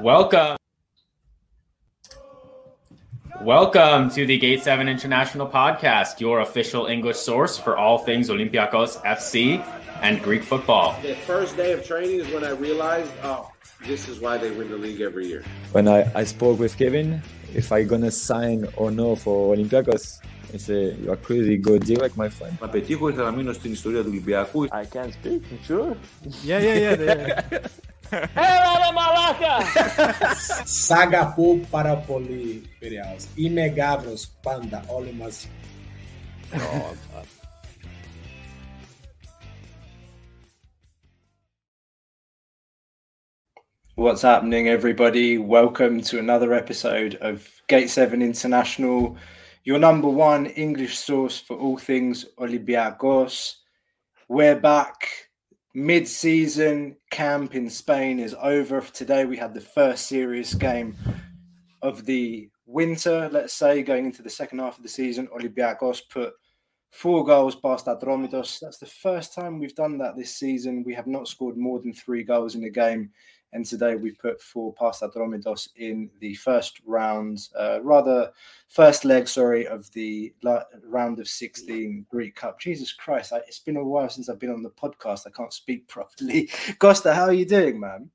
Welcome. Welcome to the Gate 7 International Podcast, your official English source for all things Olympiacos FC and Greek football. The first day of training is when I realized, oh, this is why they win the league every year. When I, I spoke with Kevin, if I gonna sign or no for Olympiacos, he said, you are crazy, go direct, my friend. Να πετύχω ήθελα να μείνω στην ιστορία του Ολυμπιακού. I can speak, sure. Yeah, yeah, yeah. Sagapou para Poli Imperials. Inegáveis, panda, olha umas. What's happening, everybody? Welcome to another episode of Gate 7 International, your number one English source for all things Olympiacos. We're back. Mid season camp in Spain is over. Today, we had the first serious game of the winter, let's say, going into the second half of the season. Olympiacos put four goals past Atromitos. That's the first time we've done that this season. We have not scored more than three goals in a game. And today we put four past Atromitos in the first round, uh, rather first leg, sorry, of the la- round of 16 Greek Cup. Jesus Christ, I, it's been a while since I've been on the podcast. I can't speak properly. Costa, how are you doing, man?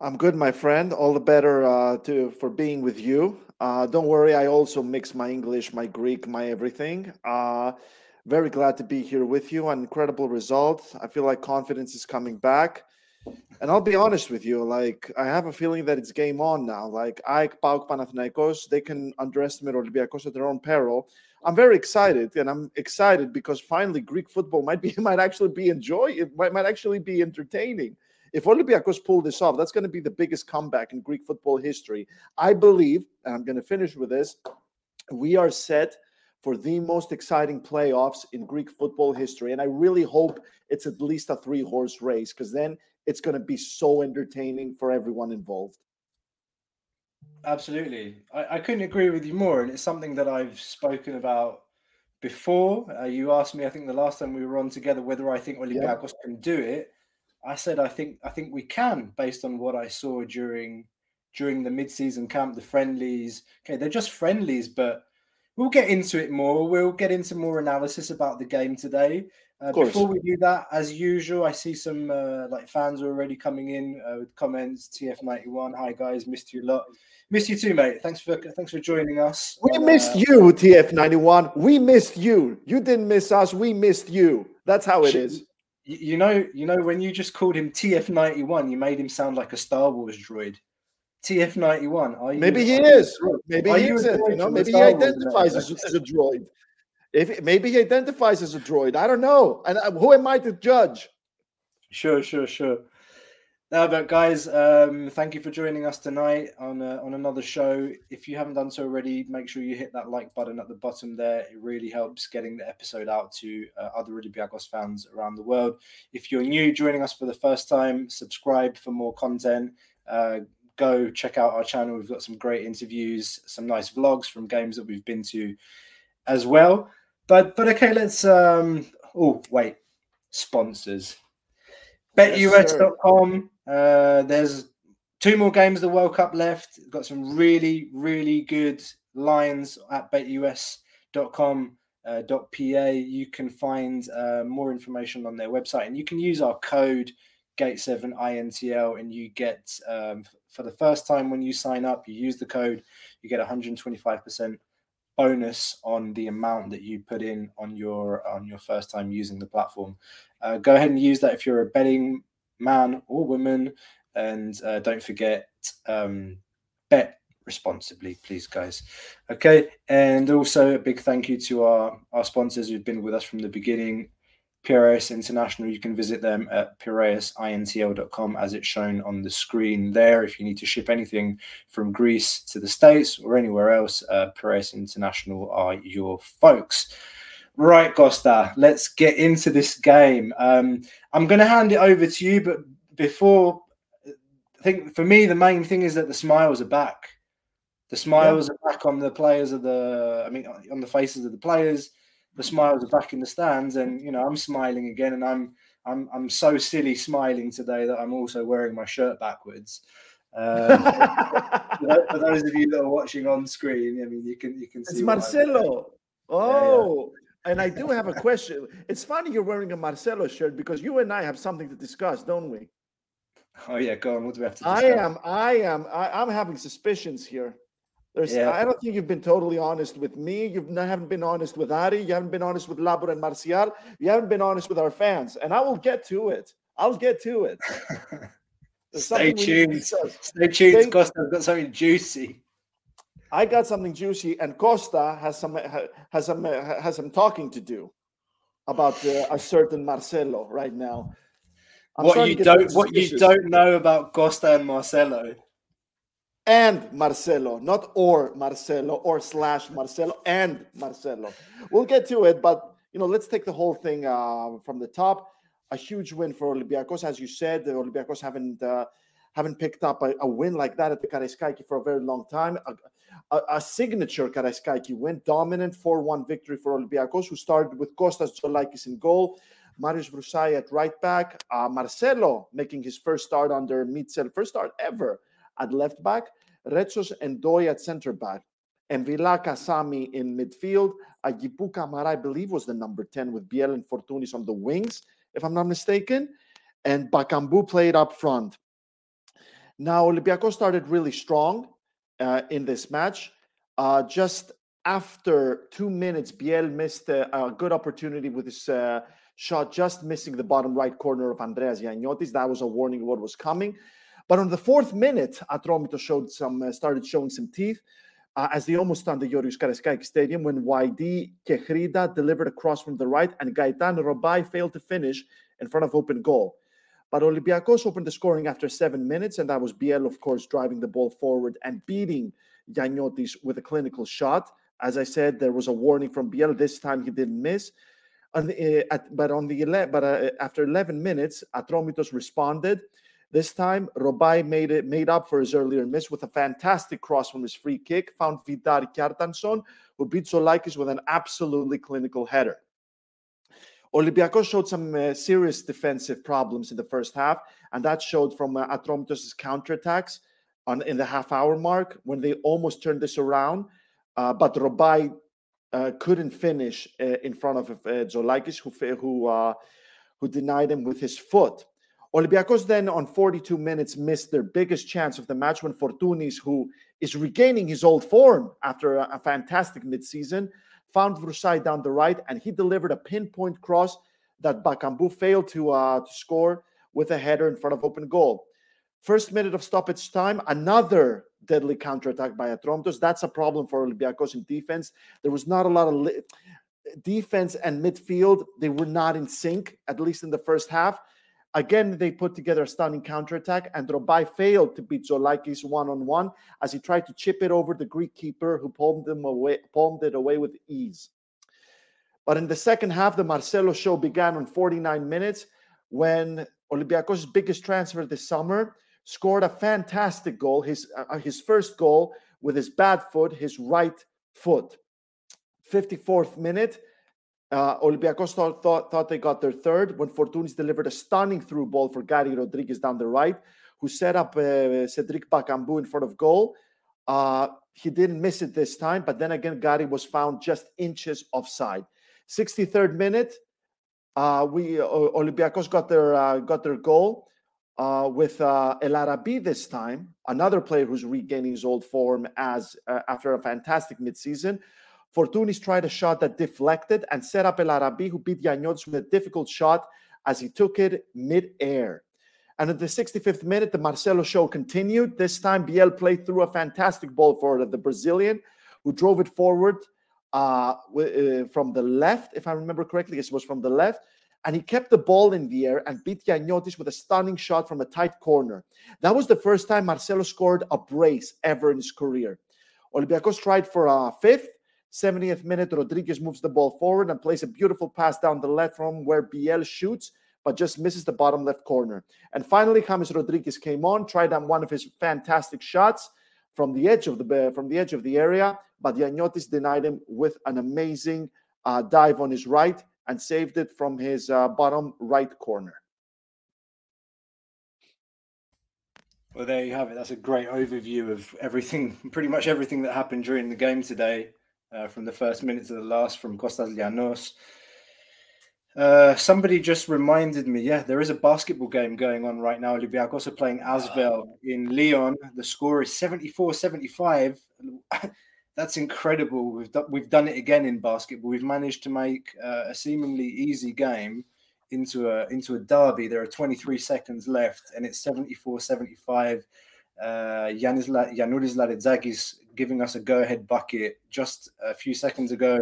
I'm good, my friend. All the better uh, to for being with you. Uh, don't worry, I also mix my English, my Greek, my everything. Uh, very glad to be here with you. An incredible result. I feel like confidence is coming back. And I'll be honest with you, like I have a feeling that it's game on now. Like AEK, PAOK, Panathinaikos, they can underestimate Olympiacos at their own peril. I'm very excited, and I'm excited because finally Greek football might be might actually be enjoy it might, might actually be entertaining. If Olympiacos pull this off, that's going to be the biggest comeback in Greek football history. I believe, and I'm going to finish with this, we are set for the most exciting playoffs in Greek football history. And I really hope it's at least a three horse race because then it's going to be so entertaining for everyone involved. Absolutely. I, I couldn't agree with you more. And it's something that I've spoken about before. Uh, you asked me, I think the last time we were on together, whether I think Olympiacos can do it. I said I think I think we can based on what I saw during during the mid-season camp, the friendlies. Okay, they're just friendlies, but we'll get into it more. We'll get into more analysis about the game today. Uh, before we do that, as usual, I see some uh, like fans are already coming in uh, with comments. TF91, hi guys, missed you a lot. Missed you too, mate. Thanks for thanks for joining us. We missed you, TF91. We missed you. You didn't miss us. We missed you. That's how it is. You know, you know when you just called him TF91, you made him sound like a Star Wars droid. TF91. Are you, maybe he is. Maybe he is. You know, maybe he identifies as, as a droid. If maybe he identifies as a droid, I don't know. And who am I to judge? Sure, sure, sure. Now, but guys, um, thank you for joining us tonight on a, on another show. If you haven't done so already, make sure you hit that like button at the bottom there. It really helps getting the episode out to uh, other Olympiacos fans around the world. If you're new, joining us for the first time, subscribe for more content. Uh, go check out our channel. We've got some great interviews, some nice vlogs from games that we've been to as well. But but okay, let's um oh wait, sponsors. BetUS.com. uh, there's two more games of the World Cup left. Got some really, really good lines at betus.com. Uh, .pa. You can find uh, more information on their website, and you can use our code Gate7INTL, and you get um, for the first time when you sign up, you use the code, you get 125% bonus on the amount that you put in on your on your first time using the platform. Uh, go ahead and use that if you're a betting man or woman, and uh, don't forget um, bet responsibly, please, guys. Okay, and also a big thank you to our our sponsors who've been with us from the beginning. Piraeus International, you can visit them at piraeusintl.com as it's shown on the screen there. If you need to ship anything from Greece to the States or anywhere else, uh, Piraeus International are your folks. Right, Costa, let's get into this game. Um, I'm going to hand it over to you, but before, I think for me, the main thing is that the smiles are back. The smiles yeah. are back on the players of the, I mean, on the faces of the players the smiles are back in the stands, and you know I'm smiling again, and I'm I'm I'm so silly smiling today that I'm also wearing my shirt backwards. Um, for those of you that are watching on screen, I mean, you can you can see it's Marcelo. Oh, yeah. and I do have a question. It's funny you're wearing a Marcelo shirt because you and I have something to discuss, don't we? Oh yeah, go on. What do we have to? Discuss? I am. I am. I, am having suspicions here. There's. Yeah. I don't think you've been totally honest with me. You haven't been honest with Ari. You haven't been honest with Labor and Marcial. You haven't been honest with our fans. And I will get to it. I'll get to it. Stay tuned. Stay tuned. Stay... Costa's got something juicy. I got something juicy, and Costa has some has some has some talking to do about uh, a certain Marcelo right now. I'm what you don't what you don't know about Costa and Marcelo. And Marcelo, not or Marcelo or slash Marcelo and Marcelo. We'll get to it, but you know, let's take the whole thing uh, from the top a huge win for Olympiacos. As you said, Olympiacos haven't uh, haven't picked up a, a, win like that at the Karaiskaki for a very long time. A, a, a signature Karaiskaki win, dominant 4-1 victory for Olympiacos, who started with Kostas Tzolakis in goal, Marius Vrousai at right back, uh, Marcelo making his first start under Míchel, first start ever at left back, Retsos N'Doye at center back, and Vilaka Sami in midfield, Aguibou Camara, I believe, was the number 10 with Biel and Fortounis on the wings if I'm not mistaken, and Bakambu played up front. Now, Olympiacos started really strong uh, in this match. Uh, just after two minutes, Biel missed a, a good opportunity with his uh, shot, just missing the bottom right corner of Andreas Gianniotis. That was a warning of what was coming. But on the fourth minute, Atromitos showed some, uh, started showing some teeth uh, as they almost stunned the Georgios Karaiskakis Stadium when Wajdi Kechrida delivered a cross from the right and Gaetan Robail failed to finish in front of open goal. But Olympiacos opened the scoring after seven minutes, and that was Biel, of course, driving the ball forward and beating Gianniotis with a clinical shot. As I said, there was a warning from Biel. This time he didn't miss. The, uh, at, but on the but uh, after 11 minutes, Atromitos responded this time, Robail made it made up for his earlier miss with a fantastic cross from his free kick, found Vidar Kjartansson, who beat Tzolakis with an absolutely clinical header. Olympiacos showed some uh, serious defensive problems in the first half, and that showed from uh, Atromitos' counterattacks on in the half hour mark when they almost turned this around. Uh, but Robail uh, couldn't finish uh, in front of uh, Tzolakis, who who uh, who denied him with his foot. Olympiacos then on 42 minutes missed their biggest chance of the match when Fortounis, who is regaining his old form after a, a fantastic midseason, found Vrousai down the right and he delivered a pinpoint cross that Bakambu failed to, uh, to score with a header in front of open goal. First minute of stoppage time, another deadly counterattack by Atromitos. That's a problem for Olympiacos in defense. There was not a lot of li- defense and midfield. They were not in sync, at least in the first half. Again, they put together a stunning counterattack, and Robail failed to beat Tzolakis one on one as he tried to chip it over the Greek keeper, who palmed, away, palmed it away with ease. But in the second half, the Marcelo show began on 49 minutes when Olympiacos' biggest transfer this summer scored a fantastic goal, his, uh, his first goal with his bad foot, his right foot. 54th minute, uh, Olympiacos thought, thought, thought, they got their third when Fortounis delivered a stunning through ball for Garry Rodrigues down the right, who set up uh, Cedric Bakambu in front of goal. Uh, he didn't miss it this time, but then again, Gary was found just inches offside. 63rd minute, uh, we Olympiacos got their uh, got their goal uh, with uh, El Arabi this time, another player who's regaining his old form as after a fantastic midseason. Fortounis tried a shot that deflected and set up El Arabi, who beat Gianniotis with a difficult shot as he took it mid-air. And at the 65th minute, the Marcelo show continued. This time, Biel played through a fantastic ball for the Brazilian, who drove it forward uh, uh, from the left, if I remember correctly. It was from the left. And he kept the ball in the air and beat Gianniotis with a stunning shot from a tight corner. That was the first time Marcelo scored a brace ever in his career. Olympiacos tried for a fifth, 70th minute, Rodriguez moves the ball forward and plays a beautiful pass down the left from where Biel shoots, but just misses the bottom left corner. And finally, James Rodriguez came on, tried on one of his fantastic shots from the edge of the from the edge of the area, but Gianniotis denied him with an amazing uh, dive on his right and saved it from his uh, bottom right corner. Well, there you have it. That's a great overview of everything, pretty much everything that happened during the game today, uh, from the first minute to the last, from Costas Llanos. Uh, somebody just reminded me, yeah, there is a basketball game going on right now. Olympiacos are playing Asvel in Lyon. The score is 74 75. That's incredible. We've, do- we've done it again in basketball. We've managed to make uh, a seemingly easy game into a into a derby. There are 23 seconds left, and it's 74 75. Uh, Yanis La- Larentzakis giving us a go ahead bucket just a few seconds ago.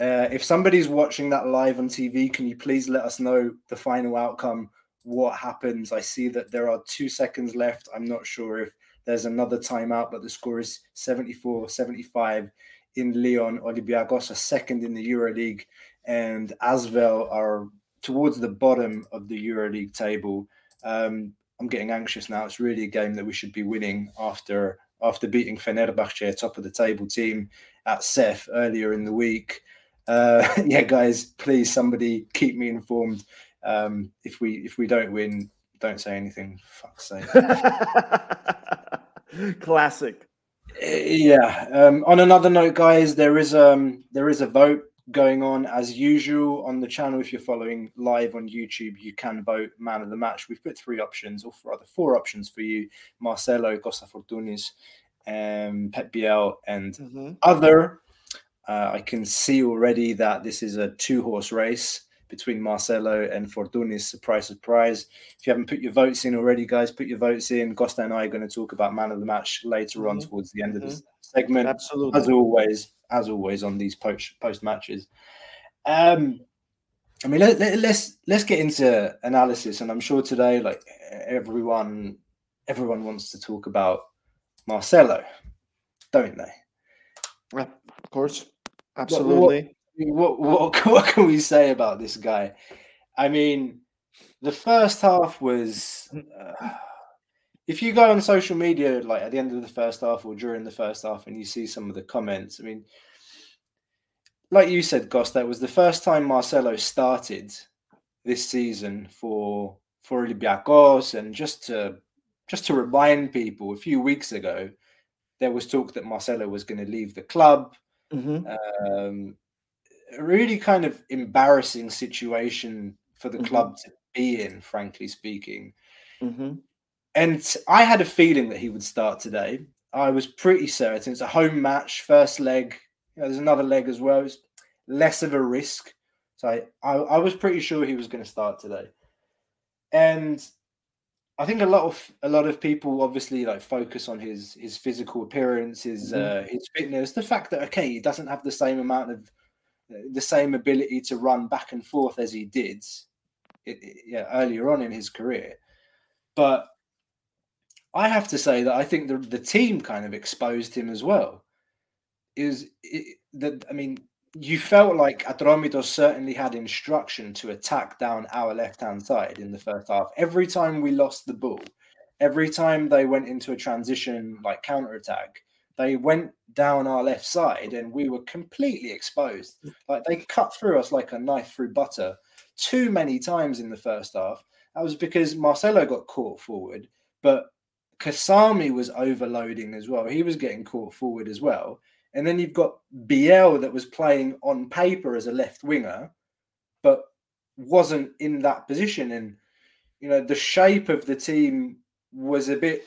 Uh, if somebody's watching that live on TV, can you please let us know the final outcome? What happens? I see that there are two seconds left. I'm not sure if there's another timeout, but the score is 74 75 in Lyon. Olympiacos are second in the EuroLeague, and Asvel are towards the bottom of the EuroLeague table. Um, I'm getting anxious now. It's really a game that we should be winning after after beating Fenerbahce, top of the table team at SEF earlier in the week. Uh, yeah, guys, please somebody keep me informed. Um, if we if we don't win, don't say anything. Fuck's sake. Classic. yeah. Um, on another note, guys, there is um there is a vote going on as usual on the channel. If you're following live on YouTube, you can vote man of the match. We've put three options, or rather four options for you: Marcelo, Costa Fortounis, um, Pep Biel, and Mhm. other. Uh, I can see already that this is a two horse race between Marcelo and Fortounis. Surprise, surprise. If you haven't put your votes in already, guys, put your votes in. Costa and I are going to talk about man of the match later on Mhm. towards the end of this segment. Absolutely. As always, as always on these post post matches. Um, I mean, let, let, let's let's get into analysis, and I'm sure today, like everyone, everyone wants to talk about Marcelo, don't they? Yeah, of course. Absolutely. Mean, what what what can we say about this guy? I mean, the first half was. Uh, if you go on social media, like at the end of the first half or during the first half, and you see some of the comments, I mean, like you said, Goss, that was the first time Marcelo started this season for for Olympiacos, and just to just to remind people, a few weeks ago, there was talk that Marcelo was going to leave the club Mhm. um, a really kind of embarrassing situation for the Mhm. club to be in, frankly speaking. Mhm. And I had a feeling that he would start today. I was pretty certain. It's a home match, first leg. You know, there's another leg as well. It's less of a risk. So I, I, I was pretty sure he was going to start today. And I think a lot of a lot of people obviously like focus on his his physical appearance, his Mhm. uh, his fitness, the fact that okay, he doesn't have the same amount of the same ability to run back and forth as he did it, it- yeah, earlier on in his career. But I have to say that I think the the team kind of exposed him as well. Is that I mean, you felt like Atromitos certainly had instruction to attack down our left hand side in the first half. Every time we lost the ball, every time they went into a transition like counter attack, they went down our left side and we were completely exposed. Like they cut through us like a knife through butter too many times in the first half. That was because Marcelo got caught forward, but Kasami was overloading as well. He was getting caught forward as well. And then you've got Biel that was playing on paper as a left winger, but wasn't in that position. And you know, the shape of the team was a bit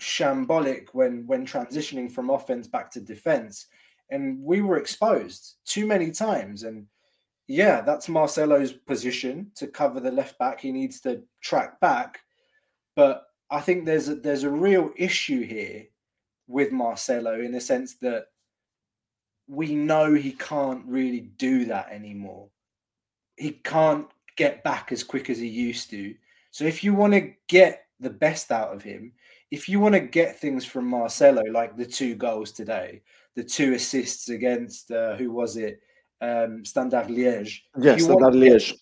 shambolic when when transitioning from offense back to defense. And we were exposed too many times. And yeah, that's Marcelo's position to cover the left back. He needs to track back. But I think there's a, there's a real issue here with Marcelo in the sense that we know he can't really do that anymore. He can't get back as quick as he used to. So if you want to get the best out of him, if you want to get things from Marcelo, like the two goals today, the two assists against uh, who was it, um, Standard Liège. Yes, want- Liège.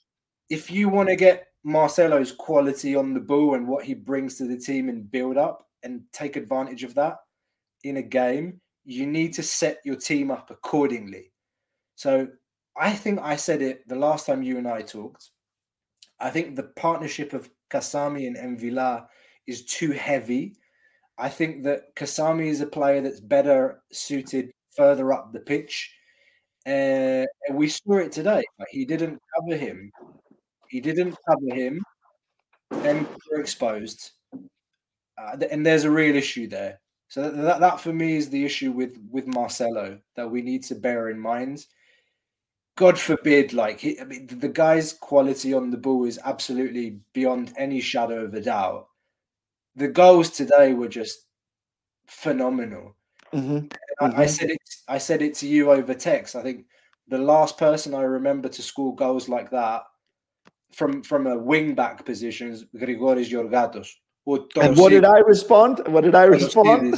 if you want to get Marcelo's quality on the ball and what he brings to the team in build up and take advantage of that in a game, you need to set your team up accordingly. So I think I said it the last time you and I talked. I think the partnership of Kasami and Mvila is too heavy. I think that Kasami is a player that's better suited further up the pitch. Uh, we saw it today. But he didn't cover him. He didn't cover him, Then we're exposed. Uh, and there's a real issue there. So that, that, that for me is the issue with with Marcelo that we need to bear in mind. God forbid, like he, I mean, the guy's quality on the ball is absolutely beyond any shadow of a doubt. The goals today were just phenomenal. Mhm. I, I Mhm. said it. I said it to you over text. I think the last person I remember to score goals like that from from a wing back positions, Grigoris Georgatos. And what did I respond? What did I respond?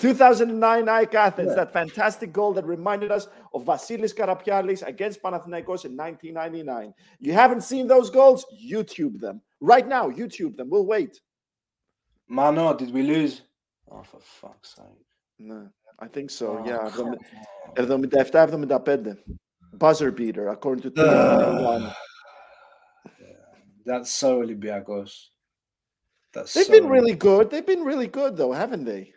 2009 AEK Athens, yeah. that fantastic goal that reminded us of Vasilis Karapialis against Panathinaikos in 1999. You haven't seen those goals? YouTube them. Right now, YouTube them. We'll wait. Mano, did we lose? Oh, for fuck's sake. No, I think so, oh, yeah. Buzzer beater, according to 2001. That's so Olympiacos. That's They've so- been really good. They've been really good, though, haven't they?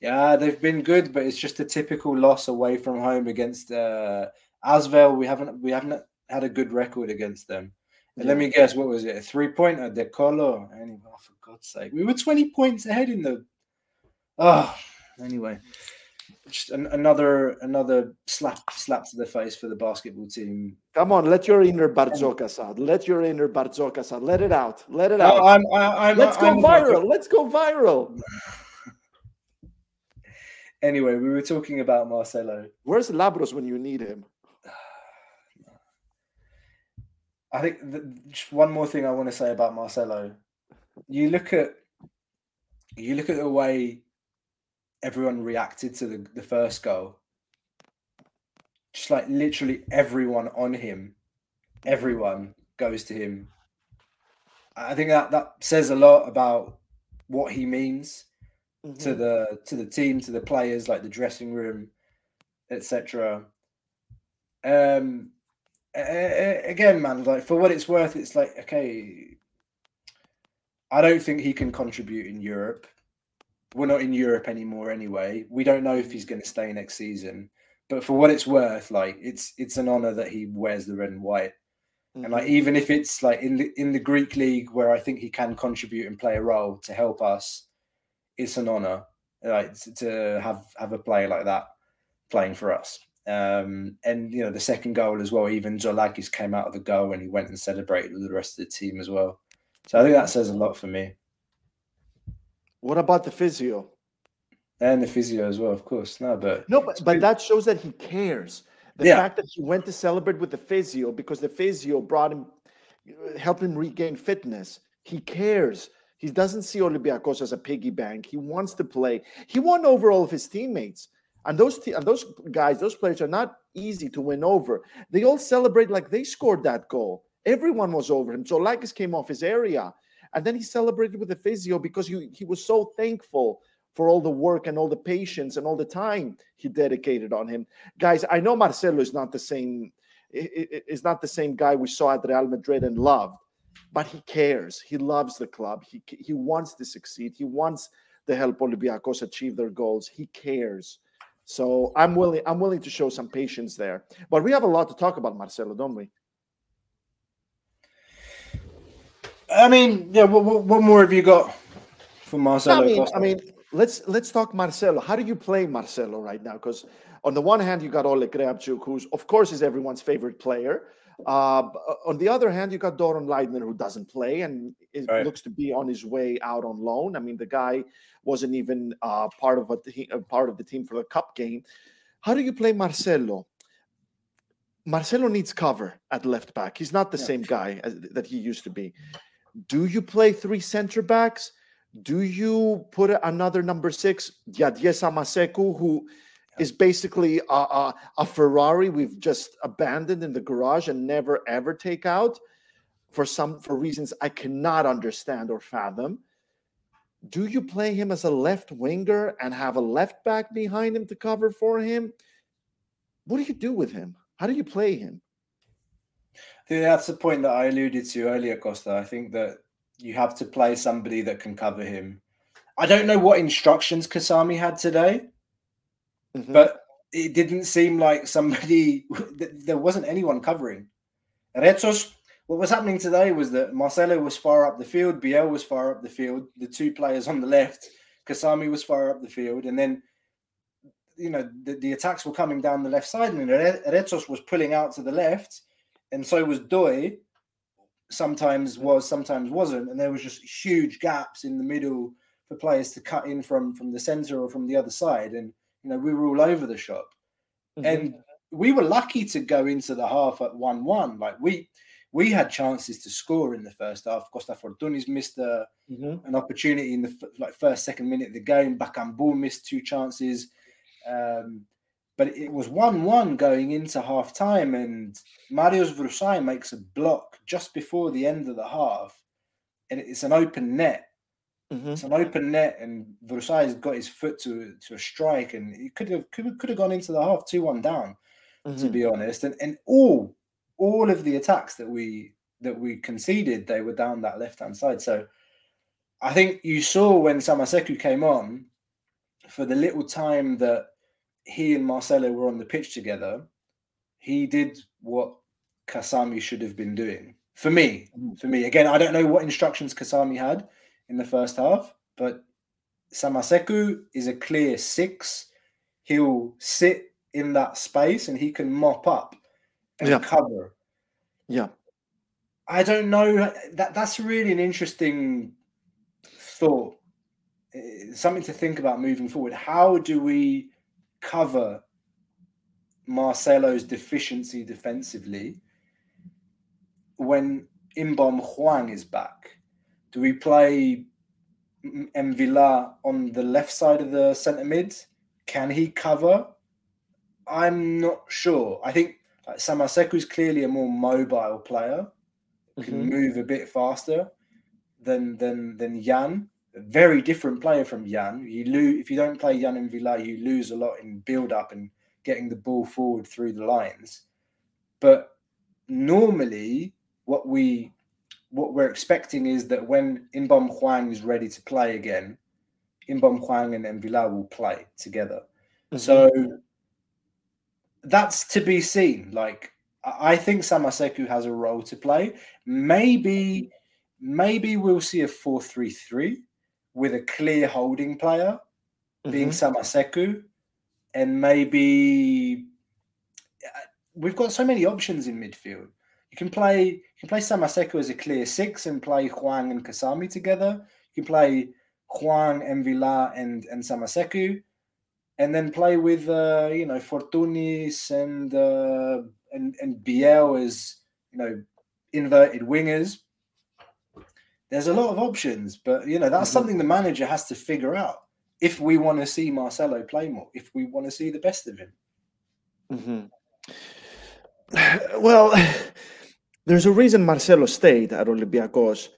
Yeah, they've been good, but it's just a typical loss away from home against uh, Asvel. We haven't we haven't had a good record against them. And let me guess, what was it? A three pointer, De Colo. Anyway, oh, for God's sake, we were twenty points ahead in the. Oh, anyway, just an, another another slap slap to the face for the basketball team. Come on, let your inner Bartzokas out. Let your inner Bartzokas out. Let it out. Let it out. Oh, I'm, I, I'm, Let's go I'm viral. Let's go viral. Anyway, we were talking about Marcelo. Where's Labros when you need him? I think th- just one more thing I want to say about Marcelo. You look at you look at the way everyone reacted to the, the first goal. Just like literally everyone on him, everyone goes to him. I think that that says a lot about what he means to Mhm. the to the team, to the players, like the dressing room, etc. Um, again, man, like for what it's worth, it's like okay. I don't think he can contribute in Europe. We're not in Europe anymore, anyway. We don't know if he's going to stay next season. But for what it's worth, like it's it's an honor that he wears the red and white. And like Mhm. even if it's like in the in the Greek league where I think he can contribute and play a role to help us, it's an honor like to, to have have a player like that playing for us. Um, and you know the second goal as well. Even Tzolakis came out of the goal and he went and celebrated with the rest of the team as well. So I think that says a lot for me What about the physio? and the physio as well, of course. No, but No, but, but that shows that he cares. The Yeah. fact that he went to celebrate with the physio because the physio brought him, helped him regain fitness. He cares. He doesn't see Olympiacos as a piggy bank. He wants to play. He won over all of his teammates. And those te- and those guys, those players are not easy to win over. They all celebrate like they scored that goal. Everyone was over him. Tzolakis came off his area. And then he celebrated with the physio because he, he was so thankful for all the work and all the patience and all the time he dedicated on him. Guys, I know Marcelo is not the same is not the same guy we saw at Real Madrid and loved, but he cares. He loves the club. He he wants to succeed. He wants to help Olympiacos achieve their goals. He cares. So I'm willing I'm willing to show some patience there. But we have a lot to talk about Marcelo, don't we? I mean, yeah. What, what, what more have you got for Marcelo? I mean, Costa? I mean, let's let's talk Marcelo. How do you play Marcelo right now? Because on the one hand, you got Oleg Reabciuk, who's of course is everyone's favorite player. Uh, on the other hand, you got Doron Leidner, who doesn't play and it Right. looks to be on his way out on loan. I mean, the guy wasn't even uh, part of a part of the team for the cup game. How do you play Marcelo? Marcelo needs cover at left back. He's not the Yeah. same guy as, that he used to be. Do you play three center backs? Do you put another number six, Diadie Samassékou, who is basically a, a, a Ferrari we've just abandoned in the garage and never ever take out for some for reasons I cannot understand or fathom? Do you play him as a left winger and have a left back behind him to cover for him? What do you do with him? How do you play him? That's the point that I alluded to earlier, Costa. I think that you have to play somebody that can cover him. I don't know what instructions Kasami had today, Mhm. but it didn't seem like somebody there wasn't anyone covering. Rezos, what was happening today was that Marcelo was far up the field, Biel was far up the field, the two players on the left, Kasami was far up the field, and then you know the, the attacks were coming down the left side, and Re- Rezos was pulling out to the left, and so was Doi. Sometimes was, sometimes wasn't, and there was just huge gaps in the middle for players to cut in from from the center or from the other side, and you know we were all over the shop Mhm. and we were lucky to go into the half at one-one. Like we we had chances to score in the first half. Costa Fortounis missed a, Mhm. an opportunity in the f- like first second minute of the game. Bakambu missed two chances, um, but it was one-one going into half time, and Marius Vrousai makes a block just before the end of the half, and it's an open net. Mhm. It's an open net, and Vrousai's got his foot to to a strike, and he could have could have, could have gone into the half two-one down to Mhm. be honest. And and all all of the attacks that we that we conceded, they were down that left hand side. So I think you saw when Samassékou came on, for the little time that he and Marcelo were on the pitch together, he did what Kasami should have been doing. For me, for me. Again, I don't know what instructions Kasami had in the first half, but Samassékou is a clear six. He'll sit in that space and he can mop up and Yeah. cover. Yeah. I don't know. That that's really an interesting thought. Eh, Something to think about moving forward. How do we cover Marcelo's deficiency defensively when Inbeom Hwang is back? Do we play Mvila on the left side of the centre mid? Can he cover? I'm not sure. I think like Samassékou is clearly a more mobile player, can Mhm. move a bit faster than than than Yann. A very different player from Yann. You lose if you don't play Yann and Villa, you lose a lot in build up and getting the ball forward through the lines. But normally, what we what we're expecting is that when Inbeom Hwang is ready to play again, Inbeom Hwang and Mvila will play together. Mm-hmm. So that's to be seen. Like I I think Samassékou has a role to play. Maybe, maybe we'll see a 4-3-3 with a clear holding player being Samassékou, and maybe uh, we've got so many options in midfield. You can play you can play Samassékou as a clear six and play Hwang and Kasami together. You can play Hwang, Mvila, and and Samassékou and then play with uh, you know Fortounis and uh, and and Biel as you know inverted wingers. There's a lot of options, but you know that's Mhm. something the manager has to figure out if we want to see Marcelo play more, if we want to see the best of him. Mhm. Well, there's a reason Marcelo stayed at Olympiacos,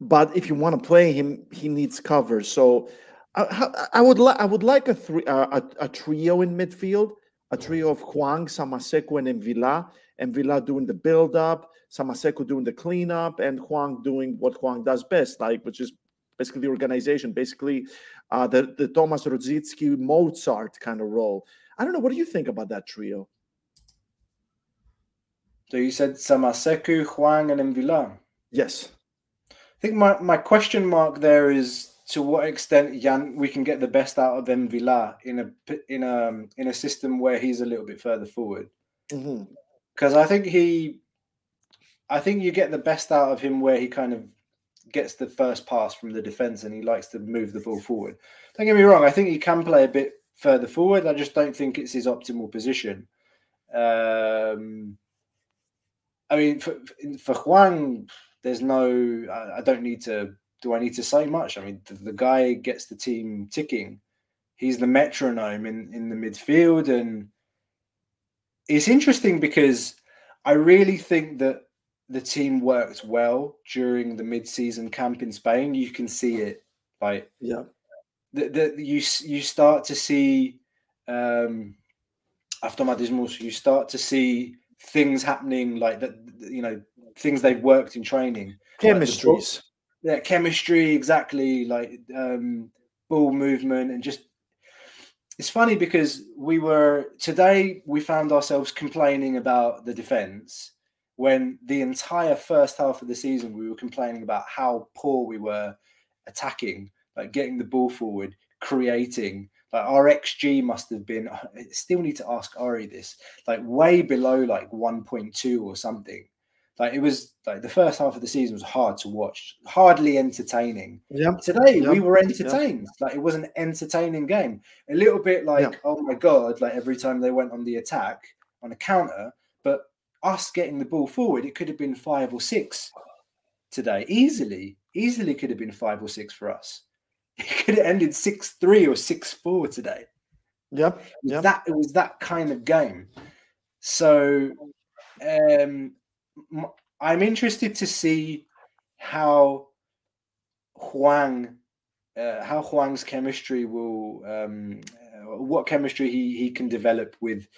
but if you want to play him, he needs cover. So I, I- would like I would like a three uh, a, a trio in midfield, a trio of Hwang, Samassékou, and Mvila. Mvila doing the build up, Samassékou doing the cleanup, and Hwang doing what Hwang does best, like which is basically the organization, basically uh, the the Thomas Rosicky Mozart kind of role. I don't know. What do you think about that trio? So you said Samassékou, Hwang, and Mvila. Yes. I think my, my question mark there is to what extent Jan we can get the best out of Mvila in a in a in a system where he's a little bit further forward. hmm because I think he, I think you get the best out of him where he kind of gets the first pass from the defense and he likes to move the ball forward. Don't get me wrong; I think he can play a bit further forward. I just don't think it's his optimal position. Um, I mean, for, for Juan, there's no. I, I don't need to. Do I need to say much? I mean, the, the guy gets the team ticking. He's the metronome in in the midfield and it's interesting because I really think that the team worked well during the mid-season camp in Spain. You can see it, like Yeah. the, the you you start to see um, automatismos. You start to see things happening like that. You know things they've worked in training. Like the yeah, chemistry, exactly, like um, ball movement, and just it's funny because we were today we found ourselves complaining about the defense when the entire first half of the season we were complaining about how poor we were attacking, like getting the ball forward, creating. Like our XG must have been. I still need to ask Ari this. Like way below like 1.2 or something. Like it was like the first half of the season was hard to watch, hardly entertaining. Yeah. Today Yeah. we were entertained. Like it was an entertaining game. A little bit like, Yeah. oh my god, like every time they went on the attack on a counter, but us getting the ball forward, it could have been five or six today. Easily, easily could have been five or six for us. It could have ended six three or six four today. Yep. It was Yep. that it was that kind of game. So um I'm interested to see how Hwang uh, how Hwang's chemistry will um uh, what chemistry he he can develop with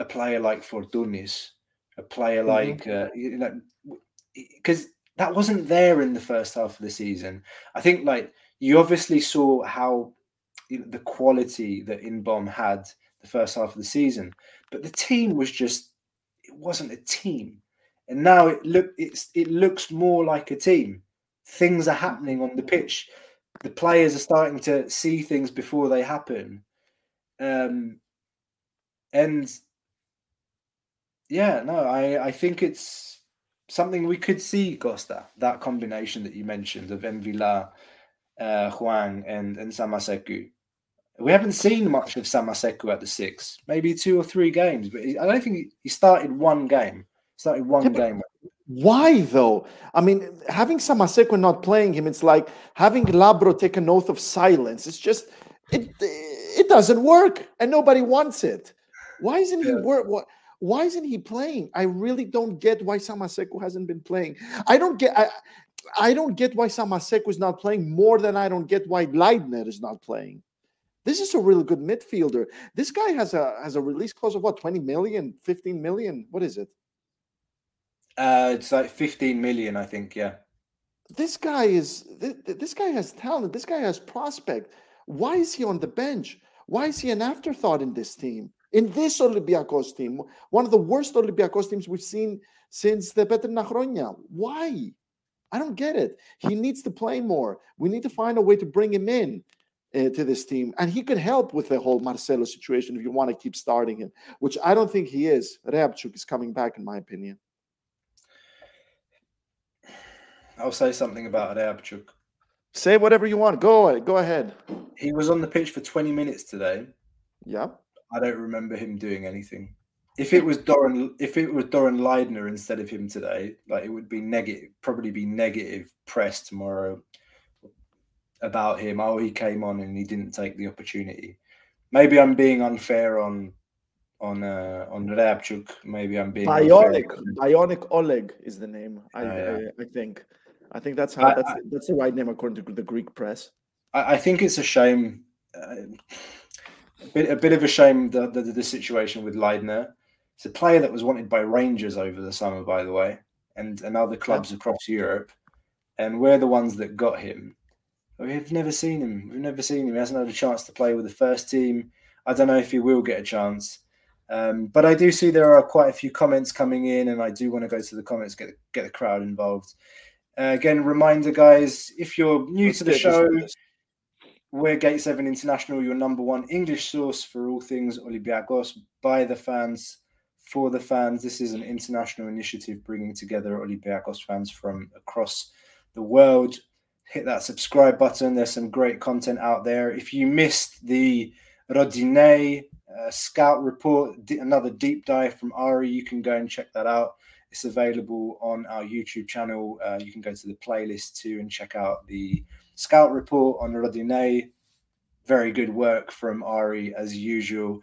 a player like Fortounis, a player Mhm. like uh, you know because that wasn't there in the first half of the season. I think like you obviously saw how you know, the quality that Inbeom had the first half of the season, but the team was just it wasn't a team, and now it look it's it looks more like a team. Things are happening on the pitch. The players are starting to see things before they happen, um, and yeah, no, I I think it's something we could see, Costa. That combination that you mentioned of Mvila, uh, Hwang, and and Samassékou. We haven't seen much of Samassékou at the six, maybe two or three games, but he- I don't think he, he started one game. Started one Yeah, game. Why though? I mean, having Samassékou not playing him, it's like having Labro take an oath of silence. It's just it it doesn't work, and nobody wants it. Why isn't he Yeah. work? What? Why isn't he playing? I really don't get why Samassékou hasn't been playing. I don't get. I, I don't get why Samassékou is not playing more than I don't get why Leidner is not playing. This is a really good midfielder. This guy has a has a release clause of what 20 million, 15 million. What is it? Uh, it's like 15 million, I think. Yeah. this guy is th- th- this guy has talent this guy has prospect why is he on the bench why is he an afterthought in this team in this olympiacos team one of the worst olympiacos teams we've seen since the Petrina Chronia. why? I don't get it. He needs to play more. We need to find a way to bring him in uh, to this team and he could help with the whole marcelo situation if you want to keep starting him which i don't think he is. Reabciuk is coming back in my opinion. I'll say something about Reabciuk. say whatever you want. Go go ahead. He was on the pitch for 20 minutes today. yeah I don't remember him doing anything. If it was Doron, if it was Doron Leidner instead of him today, like it would be negative, probably be negative press tomorrow about him. Oh, he came on and he didn't take the opportunity. Maybe I'm being unfair on on uh, on Reabciuk. Maybe I'm being Bionic. Bionic Oleg is the name. I, Oh, yeah. I, I think, I think that's how I- that's that's the right name according to the Greek press. I, I think it's a shame. Uh, a bit, a bit of a shame the, the the situation with Leidner. It's a player that was wanted by Rangers over the summer, by the way, and and other clubs across Europe, and we're the ones that got him. We've never seen him. We've never seen him. He hasn't had a chance to play with the first team. I don't know if he will get a chance. Um, but I do see there are quite a few comments coming in, and I do want to go to the comments, get get the crowd involved. Uh, again, reminder, guys, if you're new Let's to the show, we're Gate 7 International, your number one English source for all things Olympiacos by the fans, for the fans. This is an international initiative bringing together Olympiacos fans from across the world. Hit that subscribe button. There's some great content out there. If you missed the Rodinei uh, scout report, another deep dive from Ari, you can go and check that out. It's available on our YouTube channel. Uh, you can go to the playlist too and check out the scout report on Rodinei. Very good work from Ari as usual.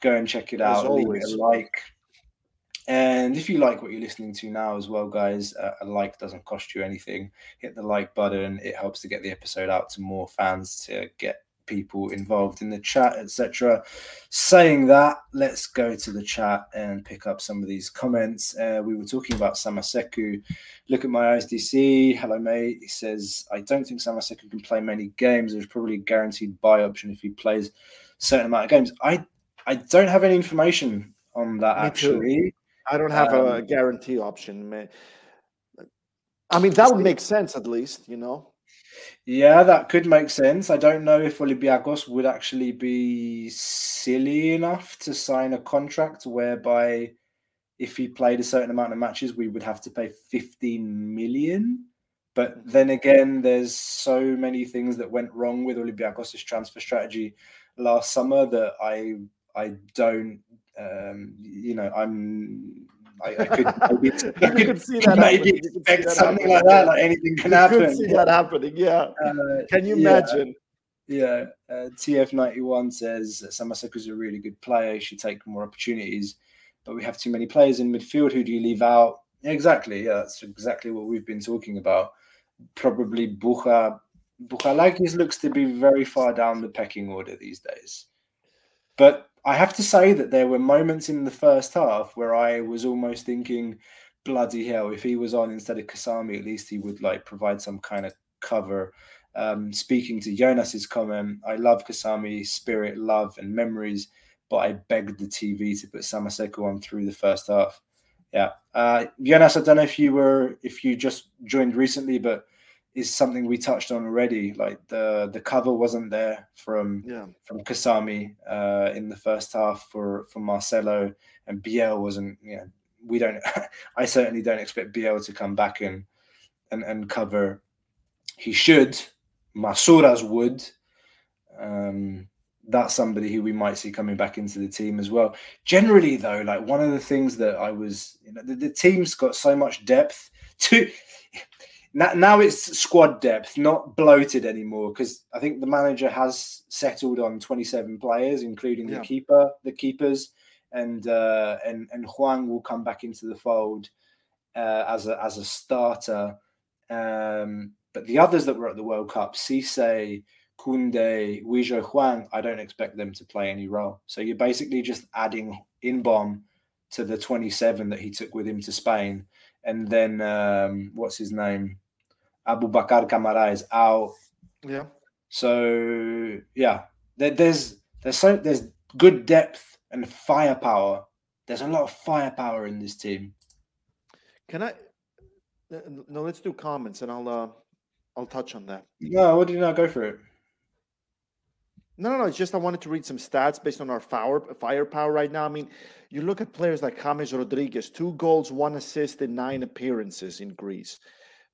Go and check it As out. Leave it always. a like. And if you like what you're listening to now as well, guys, uh, a like doesn't cost you anything. Hit the like button. It helps to get the episode out to more fans to get people involved in the chat, etc. Saying that, let's go to the chat and pick up some of these comments. Uh, we were talking about Samassékou. Look at my ISDC. Hello, mate. He says, I don't think Samassékou can play many games. There's probably a guaranteed buy option if he plays a certain amount of games. I I don't have any information on that Me too. actually. I don't have a Um, guarantee option. I mean, that would make sense at least, you know. Yeah, that could make sense. I don't know if Olympiacos would actually be silly enough to sign a contract whereby if he played a certain amount of matches, we would have to pay 15 million. But then again, there's so many things that went wrong with Olympiacos' transfer strategy last summer that I I don't um you know I'm I, I could maybe, I could could see that maybe happening. You see expect that something happening. like that, like anything can You happen. could see that happening. Yeah. Uh, Can you yeah. imagine? Yeah, uh, TF91 says Samassékou's a really good player. He should take more opportunities, but we have too many players in midfield. Who do you leave out? Exactly. Yeah, that's exactly what we've been talking about. Probably Bucha. Bouchalakis looks to be very far down the pecking order these days. But I have to say that there were moments in the first half where I was almost thinking, bloody hell, if he was on instead of Kasami, at least he would like provide some kind of cover. Um, speaking to Jonas's comment, I love Kasami, spirit, love, and memories, but I begged the TV to put Samassékou on through the first half. Yeah, uh, Jonas, I don't know if you were if you just joined recently, but is something we touched on already. Like the the cover wasn't there from Yeah. from Kasami uh, in the first half for for Marcelo and Biel wasn't. You know, we don't. I certainly don't expect Biel to come back and and and cover. He should. Masouras would. Um, that's somebody who we might see coming back into the team as well. Generally, though, like one of the things that I was, you know, the, the team's got so much depth. To now, now it's squad depth, not bloated anymore. Because I think the manager has settled on 27 players, including Yeah. the keeper, the keepers, and uh, and and Juan will come back into the fold uh, as a as a starter. Um, but the others that were at the World Cup, Cisse, Kunde, Wijo, Juan, I don't expect them to play any role. So you're basically just adding Inbeom to the 27 that he took with him to Spain. And then um, what's his name? Abu Bakar Camara is out. Yeah. So yeah, there, there's there's so there's good depth and firepower. There's a lot of firepower in this team. Can I? uh, No, let's do comments, and I'll uh, I'll touch on that. No, what did you not go for it? No, no, no. It's just I wanted to read some stats based on our fire, firepower right now. I mean, you look at players like James Rodriguez, two goals, one assist in nine appearances in Greece.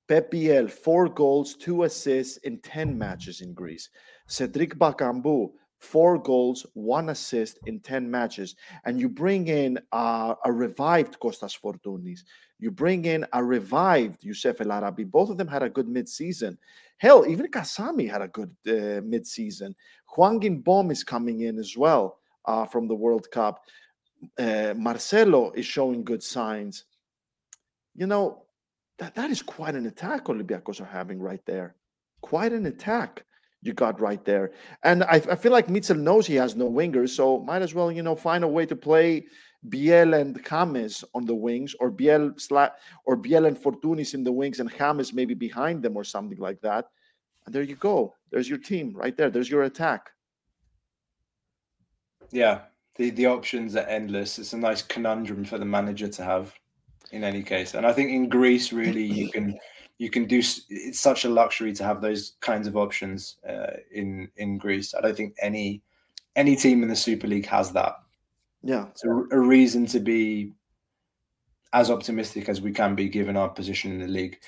Pep Biel, four goals, two assists in 10 matches in Greece. Cedric Bakambu, four goals, one assist in 10 matches. And you bring in uh, a revived Kostas Fortounis. You bring in a revived Youssef El Arabi. Both of them had a good mid-season. Hell, even Kasami had a good uh, mid-season. Hwang Bom is coming in as well uh, from the World Cup. Uh, Marcelo is showing good signs. You know, that, that is quite an attack Olympiacos are having right there. Quite an attack you got right there. And I, I feel like Míchel knows he has no wingers, so might as well, you know, find a way to play Biel and James on the wings, or Biel sla- or Biel and Fortounis in the wings, and James maybe behind them or something like that. And there you go. There's your team right there. There's your attack. Yeah, the the options are endless. It's a nice conundrum for the manager to have. In any case, and I think in Greece, really, you can you can do. It's such a luxury to have those kinds of options uh, in in Greece. I don't think any any team in the Super League has that. Yeah. It's a, a reason to be as optimistic as we can be given our position in the league.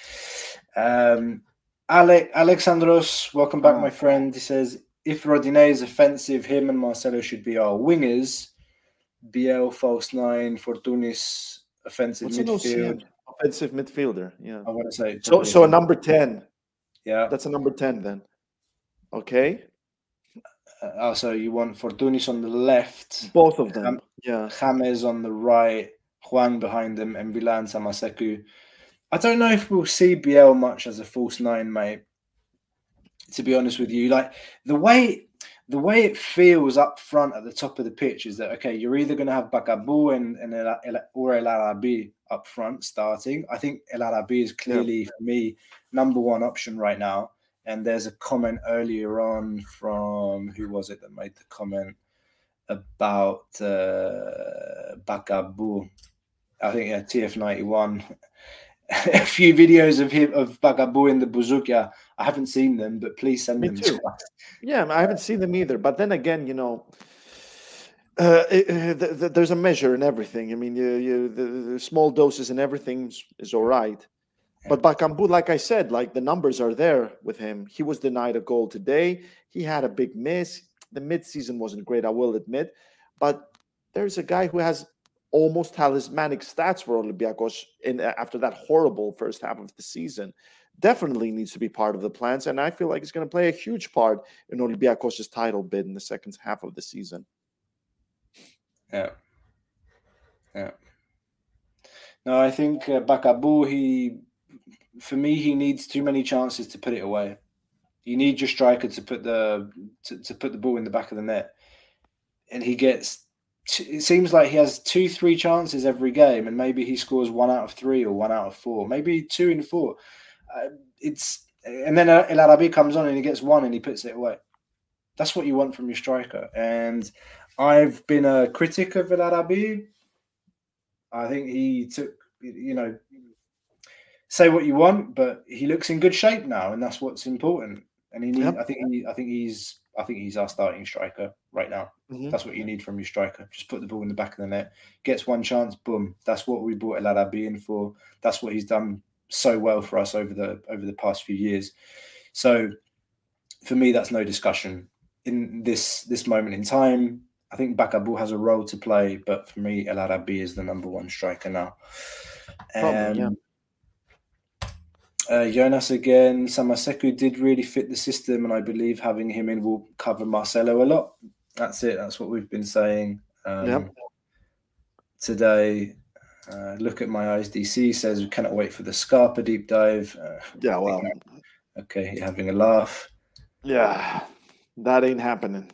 Um, Ale- Alexandros, welcome back, Oh. my friend. He says if Rodinei is offensive, him and Marcelo should be our wingers. Biel, false nine, Fortounis, offensive What's midfield. Offensive midfielder. Yeah. I want to say So so a number 10. Yeah. That's a number 10 then. Okay. Uh, also, you want Fortounis on the left. Both of them. Um, yeah. James on the right, Juan behind them, and Vilan Samassékou. I don't know if we'll see Biel much as a false nine, mate. To be honest with you, like the way the way it feels up front at the top of the pitch is that okay, you're either going to have Bakambu and, and El, El, or El Arabi up front starting. I think El Arabi is clearly yeah. for me number one option right now. And there's a comment earlier on from who was it that made the comment about uh, Bakambu? I think yeah, TF91. a few videos of him of Bakambu in the bouzoukia. I haven't seen them, but please send Me them too. to us. Yeah, I haven't seen them either. But then again, you know, uh, it, uh, th- th- there's a measure in everything. I mean, you, you, the, the small doses and everything is, is all right. But Bakambu, like I said, like the numbers are there with him. He was denied a goal today. He had a big miss. The midseason wasn't great, I will admit. But there's a guy who has almost talismanic stats for Olympiacos in after that horrible first half of the season. Definitely needs to be part of the plans, and I feel like he's going to play a huge part in Olympiacos' title bid in the second half of the season. Yeah, yeah. No, I think uh, Bakambu. He, for me, he needs too many chances to put it away. You need your striker to put the to, to put the ball in the back of the net, and he gets it seems like he has two, three chances every game, and maybe he scores one out of three or one out of four, maybe two in four. Uh, it's and then El Arabi comes on and he gets one and he puts it away. That's what you want from your striker. And I've been a critic of El Arabi. I think he took, you know, say what you want, but he looks in good shape now, and that's what's important. And he, need, yep. I think, he, I think he's I think he's our starting striker right now. Mm-hmm. That's what you need from your striker. Just put the ball in the back of the net. Gets one chance, boom. That's what we brought El Arabi in for. That's what he's done so well for us over the over the past few years. So for me, that's no discussion. In this this moment in time, I think Bakambu has a role to play, but for me, El Arabi is the number one striker now. Um, yeah. Uh, Jonas again, Samassékou did really fit the system, and I believe having him in will cover Marcelo a lot. That's it. That's what we've been saying um, yep. today. Uh, look at my eyes. DC says we cannot wait for the Scarpa deep dive. Uh, yeah, well, okay, you're having a laugh. Yeah, that ain't happening.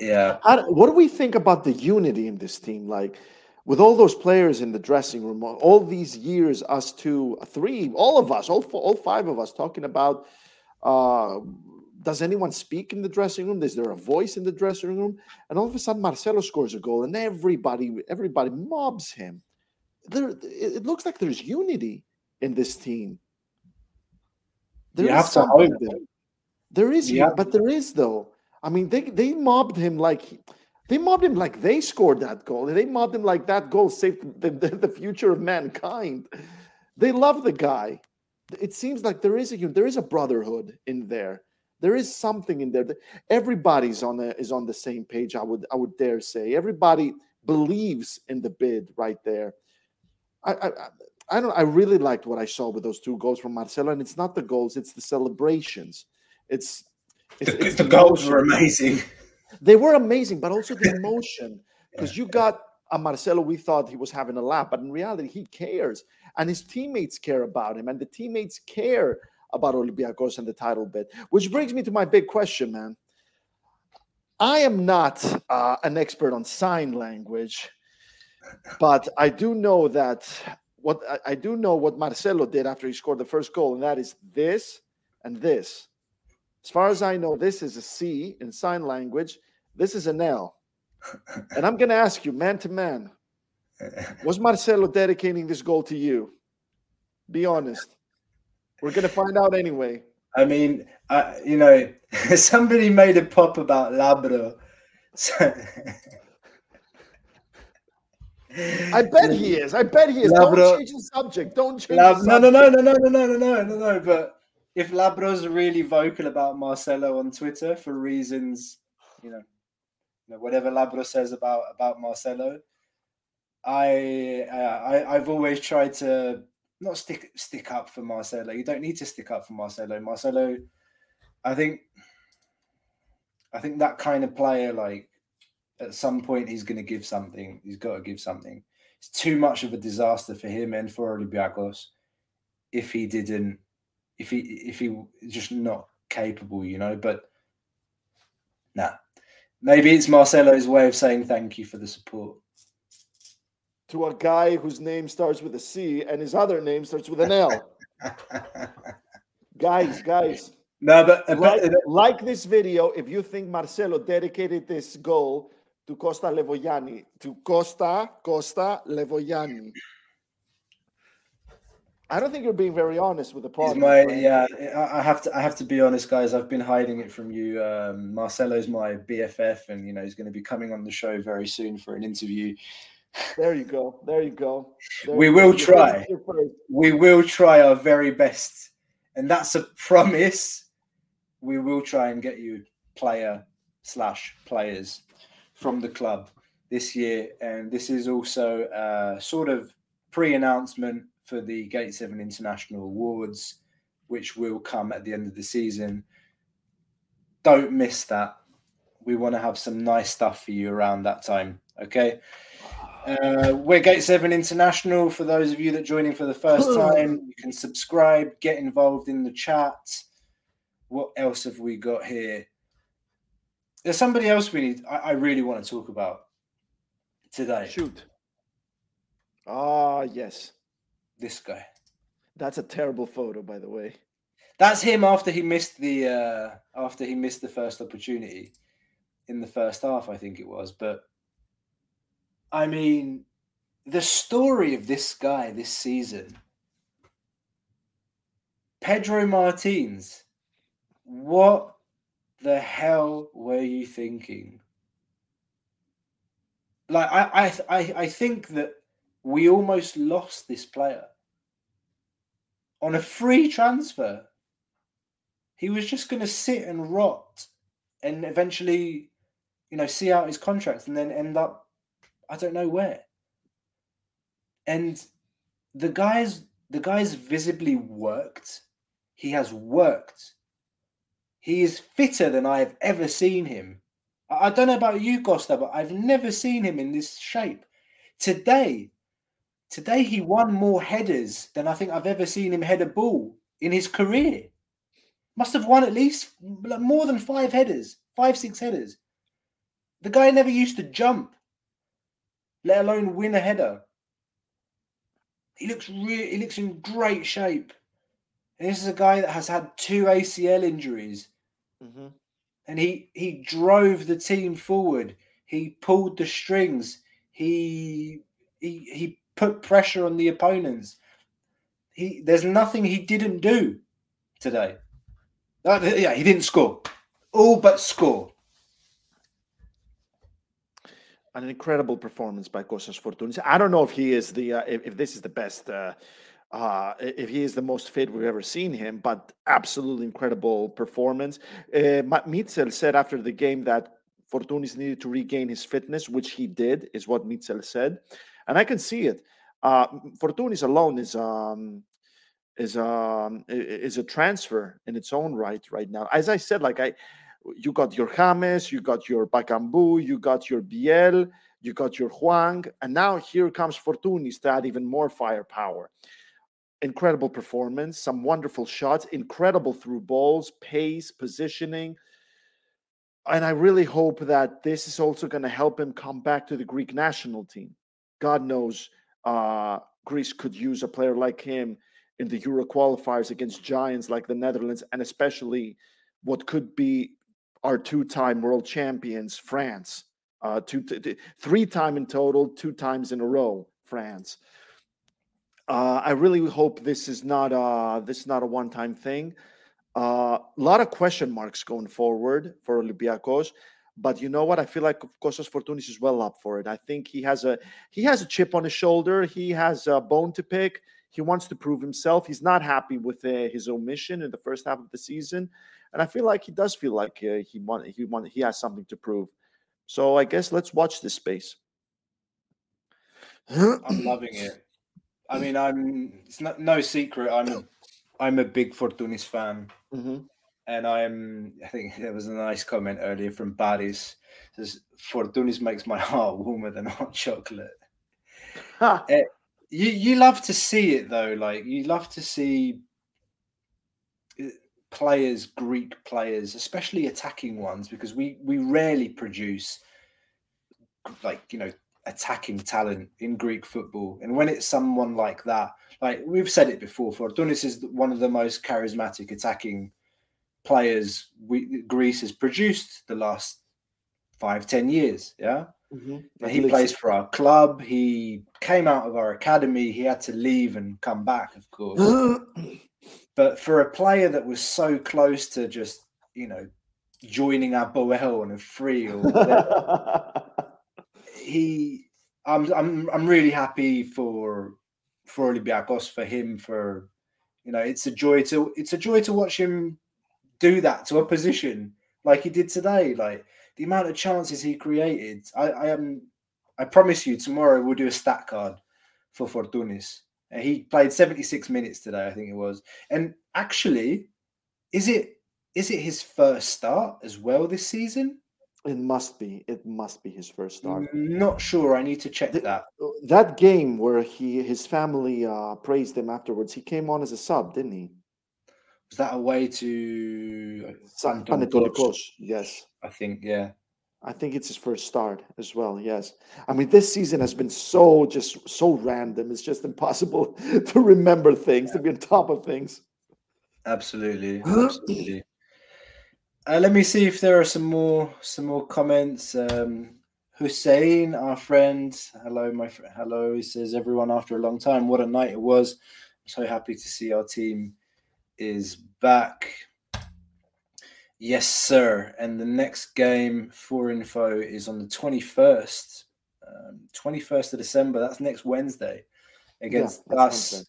Yeah. How, what do we think about the unity in this team? Like, with all those players in the dressing room, all these years, us two, three, all of us, all four, all five of us, talking about. Uh, does anyone speak in the dressing room? Is there a voice in the dressing room? And all of a sudden, Marcelo scores a goal, and everybody, everybody mobs him. There, it looks like there's unity in this team. There you is something there. There is, yeah. but there is though. I mean, they they mobbed him like they mobbed him like they scored that goal. They mobbed him like that goal saved the, the, the future of mankind. They love the guy. It seems like there is a there is a brotherhood in there. There is something in there. That everybody's on the is on the same page. I would I would dare say everybody believes in the bid right there. I, I I don't. I really liked what I saw with those two goals from Marcelo, and it's not the goals; it's the celebrations. It's it's, it's the, the goals were amazing. They were amazing, but also the emotion because you got a Marcelo. We thought he was having a laugh, but in reality, he cares, and his teammates care about him, and the teammates care about Olympiacos and the title bid. Which brings me to my big question, man. I am not uh, an expert on sign language, but I do know that what I do know what Marcelo did after he scored the first goal, and that is this and this. As far as I know, this is a C in sign language. This is an L. And I'm going to ask you, man to man, was Marcelo dedicating this goal to you? Be honest. We're going to find out anyway. I mean, uh, you know, somebody made a pop about Labro. I bet he is. I bet he is. Labro, Don't change the subject. Don't change. Lab, no, no, no, no, no, no, no, no, no, no. But if Labro's really vocal about Marcelo on Twitter for reasons, you know, you know whatever Labro says about about Marcelo, I, uh, I I've always tried to not stick stick up for Marcelo. You don't need to stick up for Marcelo. Marcelo, I think, I think that kind of player, like at some point, he's going to give something. He's got to give something. It's too much of a disaster for him and for Olympiacos if he didn't if he if he just not capable, you know. But Nah. Maybe it's Marcelo's way of saying thank you for the support. To a guy whose name starts with a C and his other name starts with an L. guys, guys, no, but, uh, like, but like this video if you think Marcelo dedicated this goal to Costa Levoyani, to Costa Costa Levoyani. I don't think you're being very honest with the problem. my yeah. I have to I have to be honest, guys. I've been hiding it from you. Um, Marcelo's my BFF, and you know he's going to be coming on the show very soon for an interview. There you go. There you go. There We you will go. Try. heard it here first. We will try our very best, and that's a promise. We will try and get you player slash players from the club this year, and this is also a sort of pre-announcement for the Gate Seven International Awards, which will come at the end of the season. Don't miss that. We want to have some nice stuff for you around that time. Okay. Uh, we're Gate 7 International. For those of you that joining for the first time, you can subscribe, get involved in the chat. What else have we got here? There's somebody else we need. I, I really want to talk about today. Shoot. Ah, yes. This guy. That's a terrible photo, by the way. That's him after he missed the uh, after he missed the first opportunity in the first half, I think it was. But I mean, the story of this guy this season, Pedro Martins. What the hell were you thinking? Like I, I, I, I think that we almost lost this player on a free transfer. He was just going to sit and rot and eventually, you know, see out his contract and then end up, I don't know where. And the guy's the guy's visibly worked. He has worked. He is fitter than I have ever seen him. I I don't know about you, Costa, but I've never seen him in this shape. Today, today he won more headers than I think I've ever seen him head a ball in his career. Must have won at least more than five headers, five, six headers. The guy never used to jump, let alone win a header. He looks really, he looks in great shape. And this is a guy that has had two ACL injuries, Mm-hmm. and he he drove the team forward. He pulled the strings. He he he put pressure on the opponents. He there's nothing he didn't do today. Uh, yeah, he didn't score. All but score. An incredible performance by Kostas Fortounis. I don't know if he is the uh, if, if this is the best uh, uh, if he is the most fit we've ever seen him, but absolutely incredible performance. Uh, said after the game that Fortounis needed to regain his fitness, which he did, is what Míchel said, and I can see it. Uh, Fortounis alone is um, is um, is a transfer in its own right right now. As I said, like I, you got your James, you got your Bakambu, you got your Biel, you got your Hwang, and now here comes Fortounis to add even more firepower incredible performance, some wonderful shots, incredible through balls, pace, positioning. And I really hope that this is also going to help him come back to the Greek national team. God knows uh, Greece could use a player like him in the Euro qualifiers against giants like the Netherlands, and especially what could be our two-time world champions, France. Uh, two, three time in total, two times in a row, France. Uh, I really hope this is not uh this is not a one time thing. A uh, lot of question marks going forward for Olympiacos, but you know what? I feel like Kostas Fortounis is well up for it. I think he has a he has a chip on his shoulder. He has a bone to pick. He wants to prove himself. He's not happy with uh, his omission in the first half of the season, and I feel like he does feel like uh, he want he want he has something to prove. So I guess let's watch this space. I'm loving it. I mean, I'm. It's not no secret. I'm a, I'm a big Fortounis fan, Mhm. And I'm. I think there was a nice comment earlier from Baris. Says Fortounis makes my heart warmer than hot chocolate. Ha! Eh, you you love to see it though. Like you love to see. Eh, players, Greek players, especially attacking ones, because we we rarely produce like you know attacking talent in Greek football. And when it's someone like that, like we've said it before, Fortounis is one of the most charismatic attacking players we Greece has produced the last five, ten years. Yeah. Mm-hmm. he plays for our club. He came out of our academy. He had to leave and come back, of course. but for a player that was so close to just, you know, joining APOEL on a free or whatever, he, I'm, I'm, I'm really happy for for Olympiacos for him for, you know, it's a joy to it's a joy to watch him do that to opposition like he did today. Like the amount of chances he created. I, I am. I promise you, tomorrow we'll do a stat card for Fortounis. And he played 76 minutes today, I think it was. And actually, is it is it his first start as well this season? It must be. It must be his first start. Not sure. I need to check The- that. That game where he his family uh, praised him afterwards, he came on as a sub, didn't he? Was that away to San Yes. I think, yeah. I think it's his first start as well. Yes. I mean, this season has been so just so random. It's just impossible to remember things, to be on top of things. Absolutely, absolutely. Uh, let me see if there are some more some more comments. Um, Hussein, our friend, hello, my friend. Hello, he says everyone after a long time. What a night it was. I'm so happy to see our team is back. Yes, sir. And the next game for info is on the 21st, um, 21st of December. That's next Wednesday against that's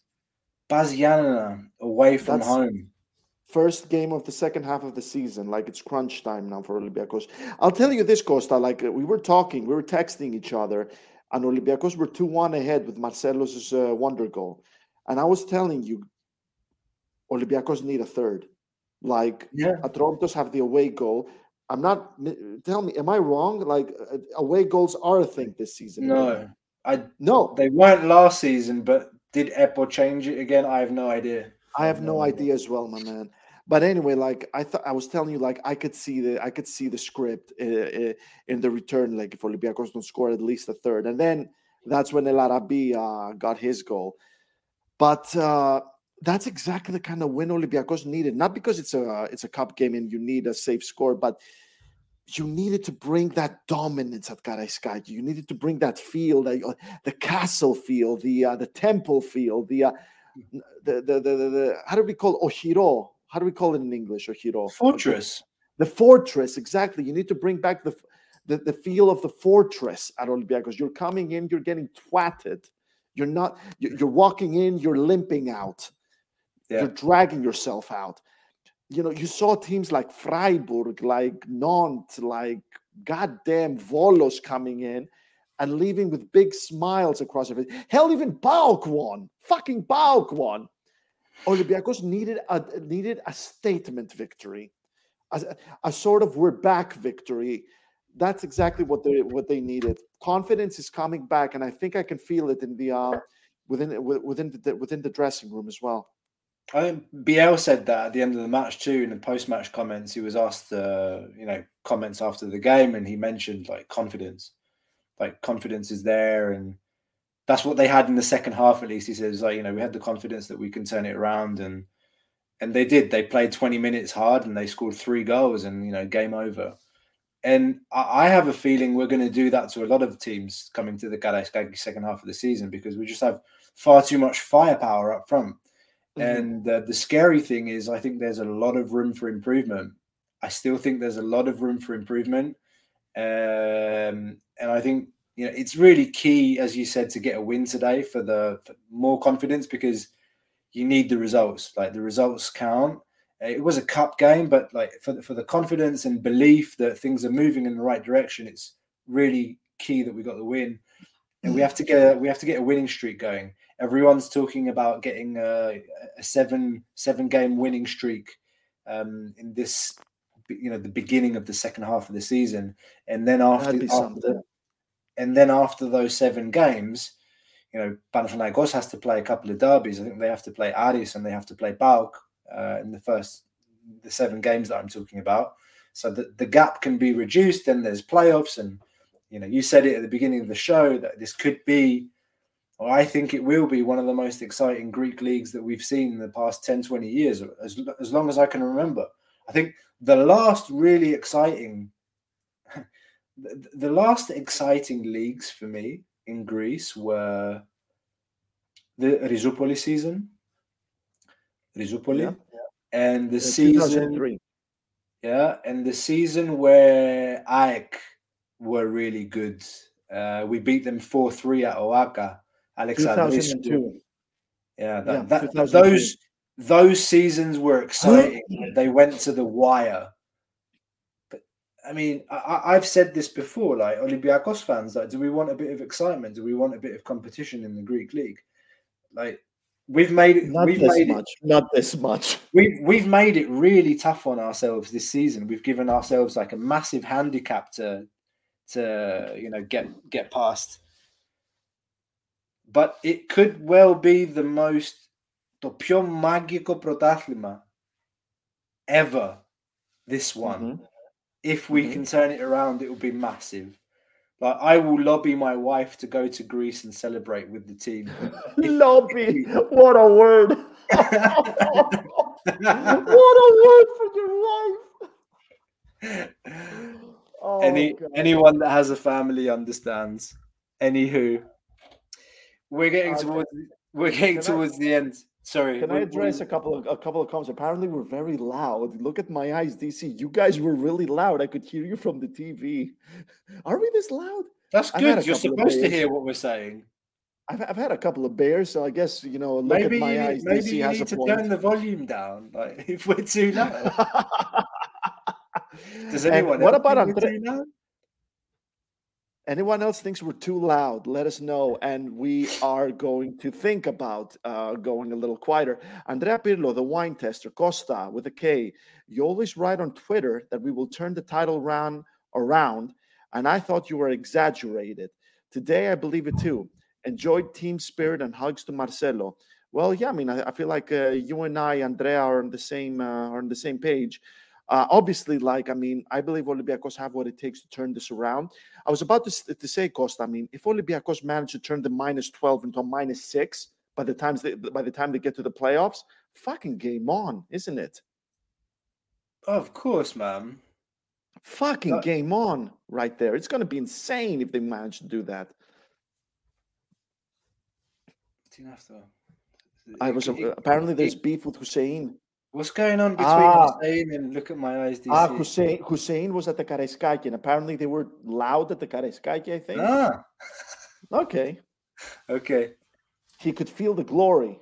Bas Wednesday. Away from That's- home. First game of the second half of the season. Like it's crunch time now for Olympiacos. I'll tell you this, Costa. Like we were talking, we were texting each other, and Olympiacos were 2 1 ahead with Marcelo's uh, wonder goal. And I was telling you, Olympiacos need a third. Like Yeah. Atromitos have the away goal. I'm not. Tell me, am I wrong? Like uh, away goals are a thing this season. No, I no, they weren't last season, but did EPO change it again? I have no idea. I have no idea as well, my man. But anyway, like I thought, I was telling you, like I could see the I could see the script uh, uh, in the return, like if Olympiacos don't score at least a third, and then that's when El Arabi uh, got his goal. But uh, that's exactly the kind of win Olympiacos needed. Not because it's a it's a cup game and you need a safe score, but you needed to bring that dominance at Karaiskaki. You needed to bring that feel, the, uh, the castle feel, the uh, the temple feel, the, uh, the, the, the the the how do we call it? Ohiro? How do we call it in English? Ohiro. Fortress. The fortress, exactly. You need to bring back the the, the feel of the fortress at Olympiacos. You're coming in, you're getting twatted. You're not. You're walking in, you're limping out. Yeah. You're dragging yourself out. You know, you saw teams like Freiburg, like Nantes, like goddamn Volos coming in and leaving with big smiles across their face. Hell, even PAOK won. Fucking PAOK won. Olympiacos needed a needed a statement victory, a, a sort of we're back victory. That's exactly what they what they needed. Confidence is coming back, and I think I can feel it in the uh, within within the within the dressing room as well. I think Biel said that at the end of the match too. In the post-match comments, he was asked, uh, you know, comments after the game, and he mentioned like confidence, like confidence is there, and that's what they had in the second half. At least he says, like, you know, we had the confidence that we can turn it around, and and they did. They played 20 minutes hard, and they scored three goals, and you know, game over. And I I have a feeling we're going to do that to a lot of teams coming to the Karaiskaki second half of the season because we just have far too much firepower up front. Mhm. And uh, the scary thing is, I think there's a lot of room for improvement. I still think there's a lot of room for improvement. Um, and I think, you know, it's really key, as you said, to get a win today for the for more confidence because you need the results. Like the results count. It was a cup game, but like for the, for the confidence and belief that things are moving in the right direction, it's really key that we got the win. And we have to get a, we have to get a winning streak going everyone's talking about getting a, a seven seven game winning streak um, in this you know the beginning of the second half of the season. And then after, after and then after those seven games you know Panathinaikos has to play a couple of derbies. I think they have to play Aris and they have to play PAOK uh, in the first the seven games that I'm talking about, so that the gap can be reduced. Then there's playoffs, and you know, you said it at the beginning of the show that this could be, I think it will be, one of the most exciting Greek leagues that we've seen in the past 10, 20 years, as as long as I can remember. I think the last really exciting, the, the last exciting leagues for me in Greece were the Rizoupoli season, Rizoupoli, Yeah. and the Uh, season, yeah, and the season where AEK were really good. Uh, we beat them four three at OAKA. Alexandrescu. 2002. Yeah, that, Yeah, that, 2002. those those seasons were exciting. they went to the wire. But I mean, I- I've said this before. Like Olympiacos fans, like, do we want a bit of excitement? Do we want a bit of competition in the Greek league? Like, we've made it. Not we've this made it. much. Not this much. We've we've made it really tough on ourselves this season. We've given ourselves like a massive handicap to to you know get get past But it could well be the most το πιο μάγικο πρωτάθλημα ever. This one, Mhm. if we Mhm. can turn it around, it will be massive. Like I will lobby my wife to go to Greece and celebrate with the team. Lobby. What a word. what a word for your wife. Oh, Any God. anyone that has a family understands. Anywho, we're getting towards we're getting Can I- towards the end. Sorry, Can I address a couple of a couple of comments? Apparently, we're very loud. Look at my eyes, DC. You guys were really loud. I could hear you from the TV. Are we this loud? That's good. You're supposed to hear what we're saying. I've, I've had a couple of beers, so I guess you know. Look Maybe at my you, eyes. maybe DC you has need to point. turn the volume down. Like if we're too loud. Does And anyone what about Andre-? Anyone else thinks we're too loud? Let us know, and we are going to think about uh, going a little quieter. Andrea Pirlo, the wine tester, Costa with a K. You always write on Twitter that we will turn the title round around, and I thought you were exaggerated. Today, I believe it too. Enjoyed team spirit and hugs to Marcelo. Well, yeah, I mean, I, I feel like uh, you and I, Andrea, are on the same uh, are on the same page. Uh, obviously, like I mean, I believe Olympiacos have what it takes to turn this around. I was about to, to say, Costa. I mean, if Olympiacos managed to turn the minus twelve into a minus six by the times they, by the time they get to the playoffs, fucking game on, isn't it? Of course, man. Fucking game on, right there. It's going to be insane if they manage to do that. Do you have to- I was it- apparently there's it- beef with Hussein. What's going on between Ah. Hussein and look at my eyes, DC? Ah, Hussein Hussein was at the Karaiskaki, and apparently they were loud at the Karaiskaki. I think. Ah, Okay, okay. he could feel the glory.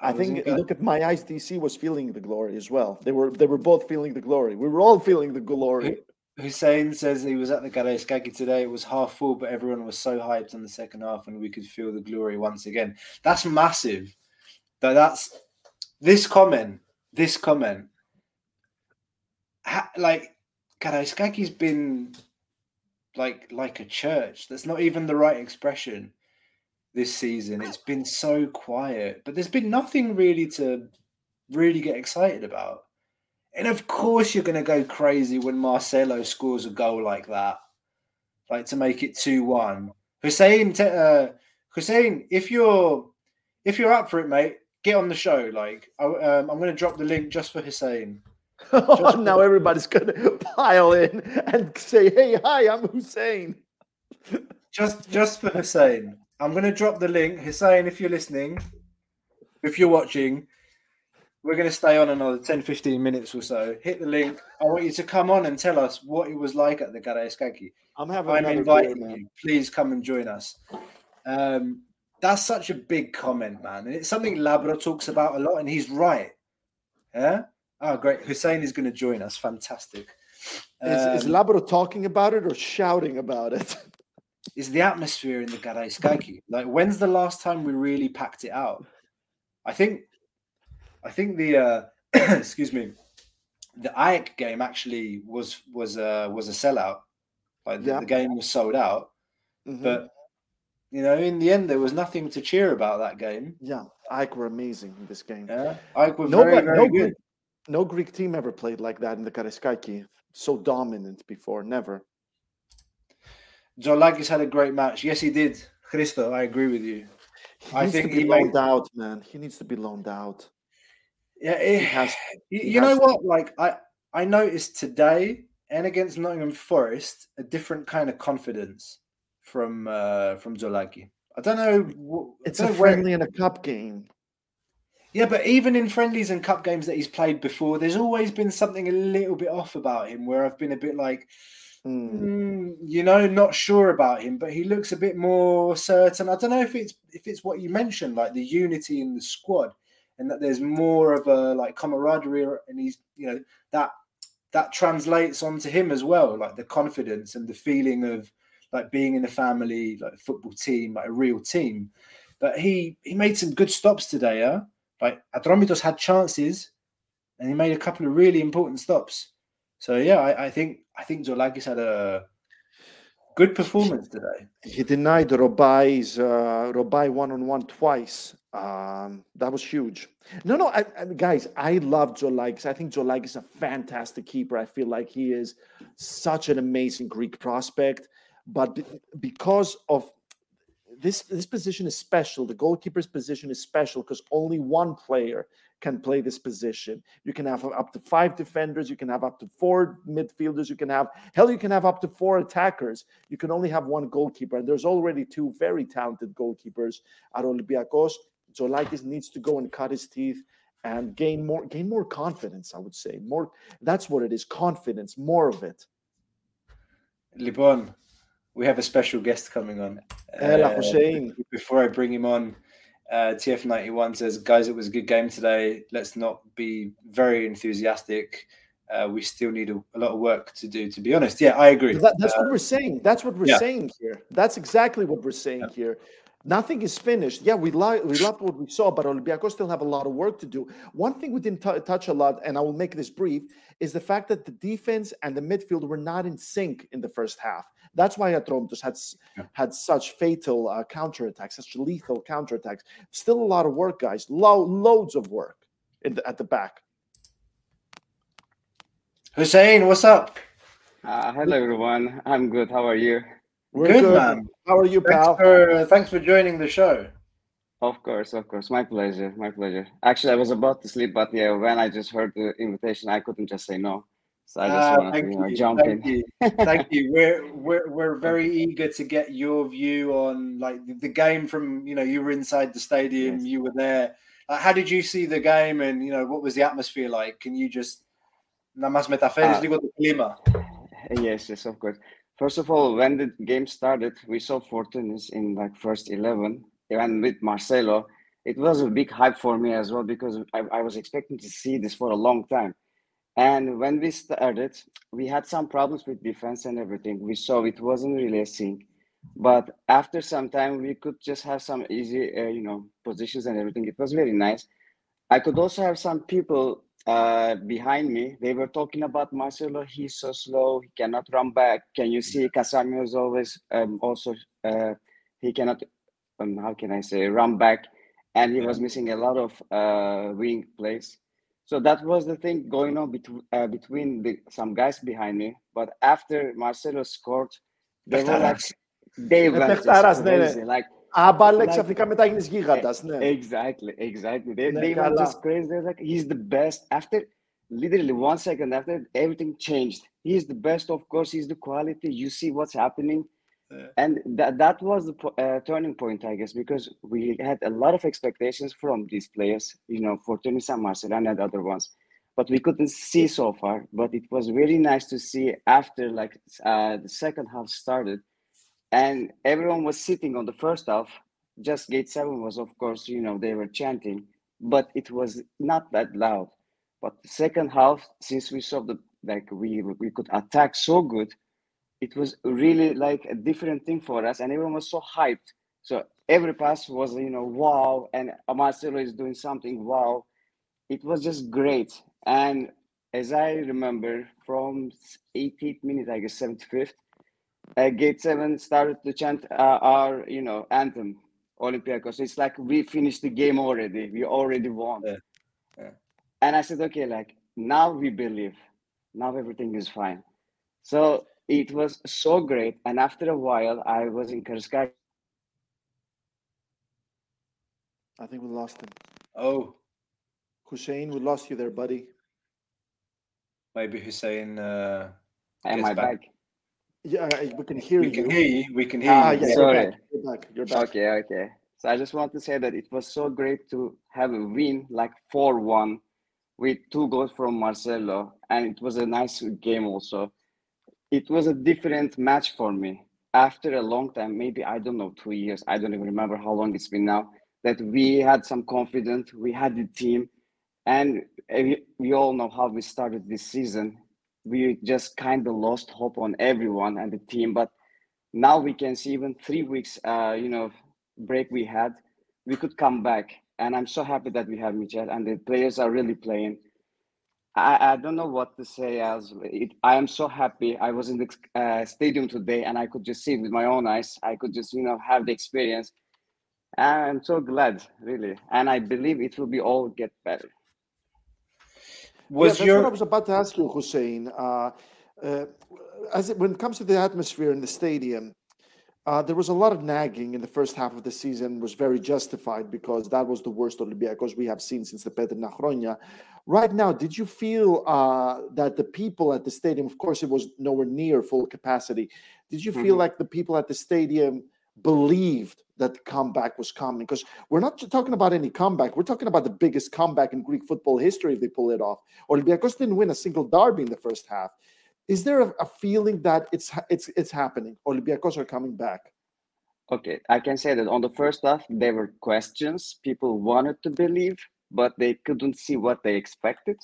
I, wasn't think look at my eyes. DC was feeling the glory as well. They were they were both feeling the glory. We were all feeling the glory. Hussein says he was at the Karaiskaki today. It was half full, but everyone was so hyped in the second half, and we could feel the glory once again. That's massive. That that's this comment. This comment. Ha, like Karaiskaki's been like like a church. That's not even the right expression. This season, it's been so quiet, but there's been nothing really to really get excited about. And of course, you're going to go crazy when Marcelo scores a goal like that, like to make it two-one. Hussein, uh, Hussein, if you're if you're up for it, mate, get on the show. Like, I, um, I'm going to drop the link just for Hussein. now everybody's gonna pile in and say, "Hey, hi, I'm Hussein." Just just for Hussein. I'm going to drop the link. Hussein, if you're listening, if you're watching, we're going to stay on another 10, 15 minutes or so. Hit the link. I want you to come on and tell us what it was like at the Karaiskaki. I'm having I'm inviting you. Please come and join us. Um, that's such a big comment, man. And it's something Labro talks about a lot, and he's right. Yeah. Oh, great. Hussein is going to join us. Fantastic. Is, is Um, Labro talking about it or shouting about it? is the atmosphere in the Karaiskaki. Like, when's the last time we really packed it out? I think, I think the uh, excuse me, the Ajax game actually was was uh, was a sellout. Like the, Yeah. the game was sold out, Mhm. but you know, in the end, there was nothing to cheer about that game. yeah, Ike were amazing in this game. Yeah, Ajax were Nobody, very very no good. Greek, No Greek team ever played like that in the Karaiskaki. So dominant before, never. Tzolakis had a great match. Yes, he did. Christo, I agree with you. He I needs think to be he loaned made- out, man. He needs to be loaned out. Yeah, it, eh, has- you, he you know has- what? Like I, I noticed today and against Nottingham Forest a different kind of confidence from uh, from Tzolaki. I don't know. I It's a don't know where- friendly and a cup game. Yeah, but even in friendlies and cup games that he's played before, there's always been something a little bit off about him where I've been a bit like, Mm. mm, you know, not sure about him. But he looks a bit more certain. I don't know if it's if it's what you mentioned, like the unity in the squad, and that there's more of a like camaraderie, and he's you know that that translates onto him as well, like the confidence and the feeling of like being in a family, like a football team, like a real team. But he he made some good stops today, yeah. Like Atromitos had chances, and he made a couple of really important stops. So yeah, I, I think I think Tzolakis had a good performance today. He denied Robail's uh, Robail one on one twice. Um, that was huge. No, no, I, I, guys, I love Tzolakis. I think Tzolakis is a fantastic keeper. I feel like he is such an amazing Greek prospect, but because of this, this position is special. The goalkeeper's position is special because only one player can play this position. You can have up to five defenders. You can have up to four midfielders. You can have hell. You can have up to four attackers. You can only have one goalkeeper, and there's already two very talented goalkeepers at Olympiacos. Tzolakis needs to go and cut his teeth and gain more gain more confidence. I would say more. That's what it is. Confidence, more of it. Libon, we have a special guest coming on. Ella Uh, before I bring him on, uh, TF91 says, guys, it was a good game today. Let's not be very enthusiastic. Uh, we still need a, a lot of work to do, to be honest. Yeah, I agree. That- that's Uh, what we're saying. That's what we're yeah. saying here. That's exactly what we're saying here. Nothing is finished. Yeah, we like we loved what we saw, but Olympiacos still have a lot of work to do. One thing we didn't tou- touch a lot, and I will make this brief, is the fact that the defense and the midfield were not in sync in the first half. That's why Atromitos had s- had such fatal uh, counterattacks, such lethal counterattacks. Still a lot of work, guys. Lo- loads of work in the, at the back. Hussein, what's up? Uh, hello everyone. I'm good. How are you? We're Good, good. man. How are you, Thanks pal? for, thanks for joining the show. Of course, of course. My pleasure. My pleasure. Actually, I was about to sleep, but yeah, when I just heard the invitation, I couldn't just say no. So I just ah, want to you know, jump thank in. You. thank you. We're, we're we're very eager to get your view on like the game from you know you were inside the stadium, yes. you were there. How did you see the game, and you know what was the atmosphere like? Can you just nada más metaféricamente ah. clima? Yes, yes, of course. First of all, when the game started, we saw Fortounis in like first eleven, and with Marcelo, it was a big hype for me as well because I, I was expecting to see this for a long time and when we started, we had some problems with defense and everything. We saw it wasn't really a sync. But after some time, we could just have some easy, uh, you know, positions and everything. It was very nice. I could also have some people uh, behind me. They were talking about Marcelo. He's so slow. He cannot run back. Can you see Casamio is always um, also uh, he cannot. Um, how can I say run back? And he was missing a lot of uh, wing plays. So that was the thing going on between uh, between the, some guys behind me. But after Marcelo scored, they were like they went just παιχταράς, ναι, ναι. crazy. Like Άμπαλε Like- ξαφνικά μετά γίνεις γίγαντας, ναι. Exactly, exactly. They, Ναι, they were καλά. just crazy. They're like, he's the best. After literally one second after, everything changed. He's the best, of course. He's the quality. You see what's happening. And that that was the po- uh, turning point, I guess, because we had a lot of expectations from these players, you know, Fortounis and Marcelo and other ones, but we couldn't see so far. But it was really nice to see after like uh, the second half started, and everyone was sitting on the first half. Just gate seven was, of course, you know, they were chanting, but it was not that loud. But the second half, since we saw the like we we could attack so good, it was really like a different thing for us, and everyone was so hyped. So every pass was, you know, wow, and Marcelo is doing something wow. It was just great. And as I remember, from 18th minute, I guess 75th, uh, Gate 7 started to chant uh, our, you know, anthem, Olympiacos. So it's like we finished the game already. We already won. Yeah, yeah. And I said, okay, like now we believe. Now everything is fine. So it was so great. And after a while, I was in Karskar. I think we lost him. Oh, Hussein, we lost you there, buddy. maybe Hussein. Uh, Am Gets I back. back? Yeah, we can hear we you. can hear you. We can hear Ah, you. yeah, Sorry. you're back. You're back. You're back. Okay, okay. So I just want to say that it was so great to have a win like 4 1 with two goals from Marcelo. And it was a nice game also. It was a different match for me. After a long time, maybe I don't know, two years, I don't even remember how long it's been now, that we had some confidence, we had the team, and we, we all know how we started this season. We just kind of lost hope on everyone and the team, but now we can see even three weeks, uh, you know, break we had, we could come back. And I'm so happy that we have Míchel and the players are really playing. I, I don't know what to say as it, I am so happy. I was in the uh, stadium today and I could just see it with my own eyes. I could just, you know, have the experience. I'm so glad, really. And I believe it will be all get better. yeah, Was that's your what I was about to ask you, Hussein. Uh, uh, as it, when it comes to the atmosphere in the stadium, uh, there was a lot of nagging in the first half of the season. Was very justified because that was the worst Olympiacos we have seen since the Petrina Chronia. Right now, did you feel uh, that the people at the stadium, of course, it was nowhere near full capacity. Did you feel Mhm. like the people at the stadium believed that the comeback was coming? Because we're not talking about any comeback. We're talking about the biggest comeback in Greek football history if they pull it off. Olympiacos didn't win a single derby in the first half. Is there a, a feeling that it's it's it's happening? Olympiacos are coming back. Okay, I can say that on the first half, there were questions. People wanted to believe, but they couldn't see what they expected.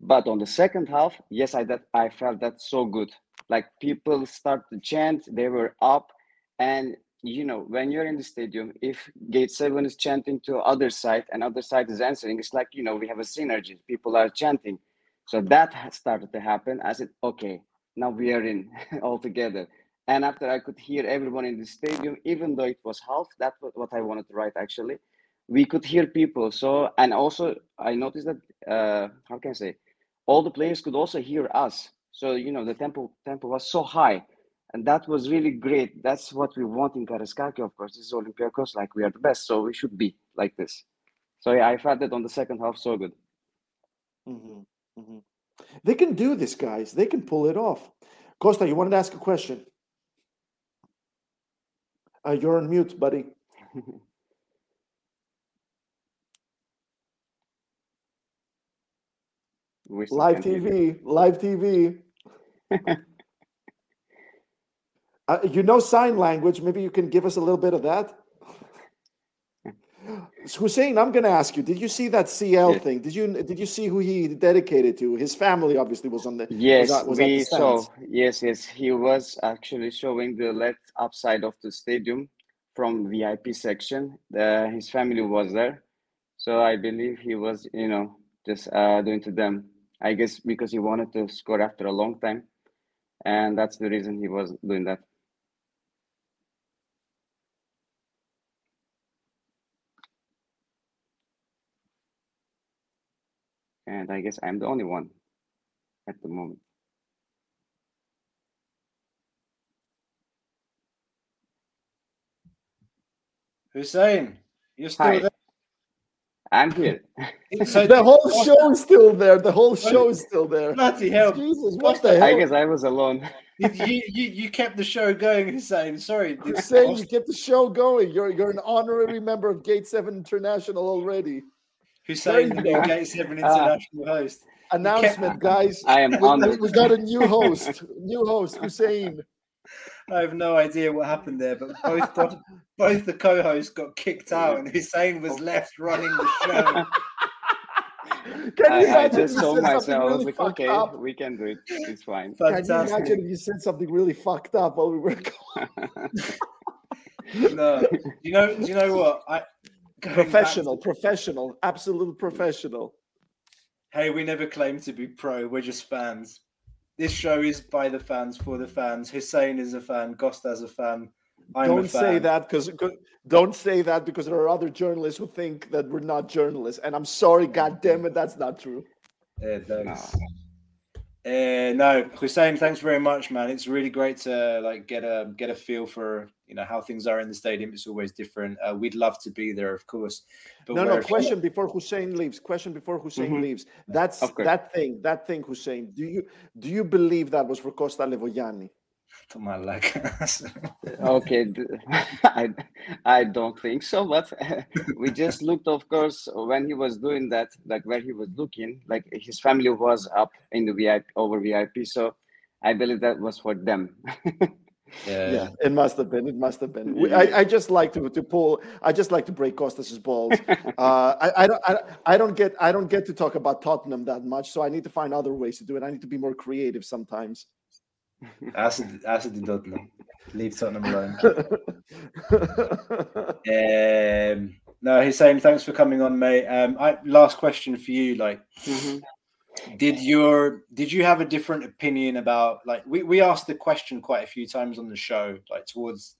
But on the second half, yes, I that I felt that so good. Like people start to chant, they were up, and you know when you're in the stadium, if Gate Seven is chanting to other side and other side is answering, it's like you know we have a synergy. People are chanting, so that started to happen. I said, okay, now we are in all together. And after I could hear everyone in the stadium, even though it was half, that's what, what I wanted to write actually. We could hear people. So, and also I noticed that, uh, how can I say, all the players could also hear us. So, you know, the tempo, tempo was so high. And that was really great. That's what we want in Karaiskaki, of course. This is Olympiacos, like we are the best. So we should be like this. So yeah, I felt that on the second half so good. Mhm, mhm. They can do this, guys. They can pull it off. Costa, you wanted to ask a question? Uh, you're on mute, buddy. We still Live can hear you. TV, live TV. Uh, you know sign language. Maybe you can give us a little bit of that. Hussein, I'm going to ask you. Did you see that CL Yeah. thing? Did you did you see who he dedicated to? His family obviously was on the. Yes, at- was we saw. Yes, yes, he was actually showing the left upside of the stadium from VIP section. His family was there, so I believe he was, you know, just uh, doing to them. I guess because he wanted to score after a long time, and that's the reason he was doing that. And I guess I'm the only one at the moment. Hussein, you're still Hi. there. I'm here. So The whole show is still there. The whole show is still there. bloody hell! Jesus, what the hell? I guess I was alone. you, you, you you kept the show going, Hussein. Sorry, You're did- saying you get the show going. You're you're an honorary member of Gate Seven International already. Hussein, There the you new. Gate Seven Ah. International host. Announcement, guys. I am We, we- honored. we got a new host. New host, Hussein. I have no idea what happened there, but both both, both the co-hosts got kicked out, and Hussein was left running the show. Can I, you I imagine just if you saw said something myself. I was really like, fucked okay, up? we can do it. It's fine. Fantastic. Can you imagine if you said something really fucked up while we were No, you know, do you know what? I going back professional, professional, absolute professional. Hey, we never claim to be pro. We're just fans. This show is by the fans for the fans. Hussein is a fan. Costa's a fan. I'm don't fan. say that because don't say that because there are other journalists who think that we're not journalists. And I'm sorry, god damn it, that's not true. Yeah, thanks. Ah. Uh, no, Hussein, thanks very much, man. It's really great to like get a get a feel for you know how things are in the stadium. It's always different. Uh, we'd love to be there, of course. But no, no. Question before Hussein leaves. Question before Hussein mm-hmm. leaves. That's that thing. That thing, Hussein. Do you do you believe that was for Costa Levogianni? To my leg. okay, I I don't think so, but we just looked, of course, when he was doing that, like where he was looking, like his family was up in the VIP over VIP, so I believe that was for them. Yeah. yeah, it must have been. It must have been. We, I, I just like to to pull. I just like to break Costas's balls. uh, I, I don't. I, I don't get. I don't get to talk about Tottenham that much, so I need to find other ways to do it. I need to be more creative sometimes. Acid, acid in Tottenham. Leave Tottenham alone. um, no, he's saying thanks for coming on, mate. Um, I, last question for you. Like, mm-hmm. did your did you have a different opinion about like we, we asked the question quite a few times on the show, like towards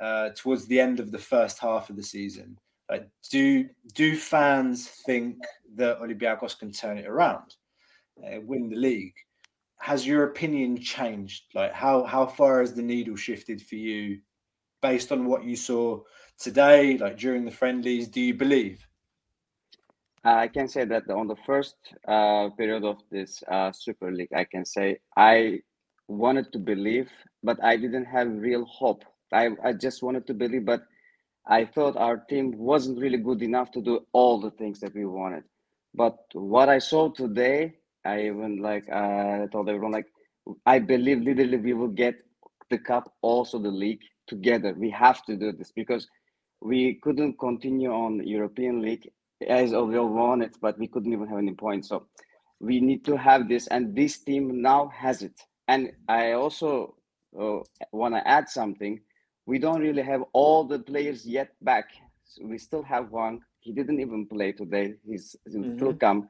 uh, towards the end of the first half of the season. Like, do do fans think that Olympiacos can turn it around, uh, win the league? Has your opinion changed? Like how how far has the needle shifted for you based on what you saw today, like during the friendlies? Do you believe? I can say that on the first uh, period of this uh, Super League, I can say I wanted to believe, but I didn't have real hope. I, I just wanted to believe, but I thought our team wasn't really good enough to do all the things that we wanted. But what I saw today I even like uh, told everyone like I believe literally we will get the cup, also the league together. We have to do this because we couldn't continue on European League as we all wanted, but we couldn't even have any points. So we need to have this, and this team now has it. And I also uh, want to add something. We don't really have all the players yet back. So we still have one. He didn't even play today. He's mm-hmm. still come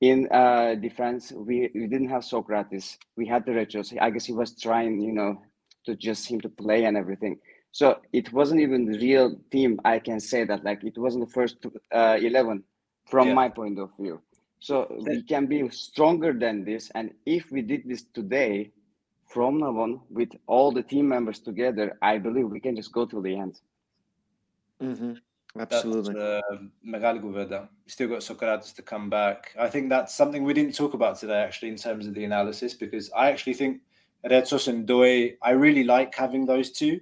in uh, defense, we, we didn't have Socrates. We had the Retsos. I guess he was trying, you know, to just him to play and everything. So it wasn't even the real team. I can say that, like, it wasn't the first uh, 11 from yeah. my point of view. So we can be stronger than this. And if we did this today, from now on, with all the team members together, I believe we can just go to the end. Mm-hmm. Absolutely. That's, uh, Still got Socrates to come back. I think that's something we didn't talk about today, actually, in terms of the analysis, because I actually think Retsos and Doi, I really like having those two.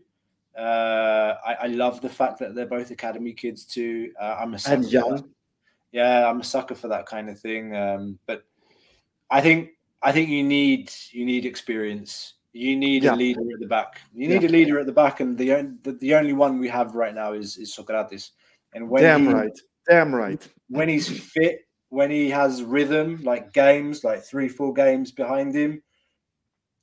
Uh, I, I, love the fact that they're both academy kids too. Uh, I'm a sucker and young. Yeah, I'm a sucker for that kind of thing. Um, but I think I think you need you need experience. You need yeah. a leader at the back. You need yeah. a leader at the back, and the, the the only one we have right now is is Socrates. And when damn he, right, damn right. When he's fit, when he has rhythm, like games, like three, four games behind him,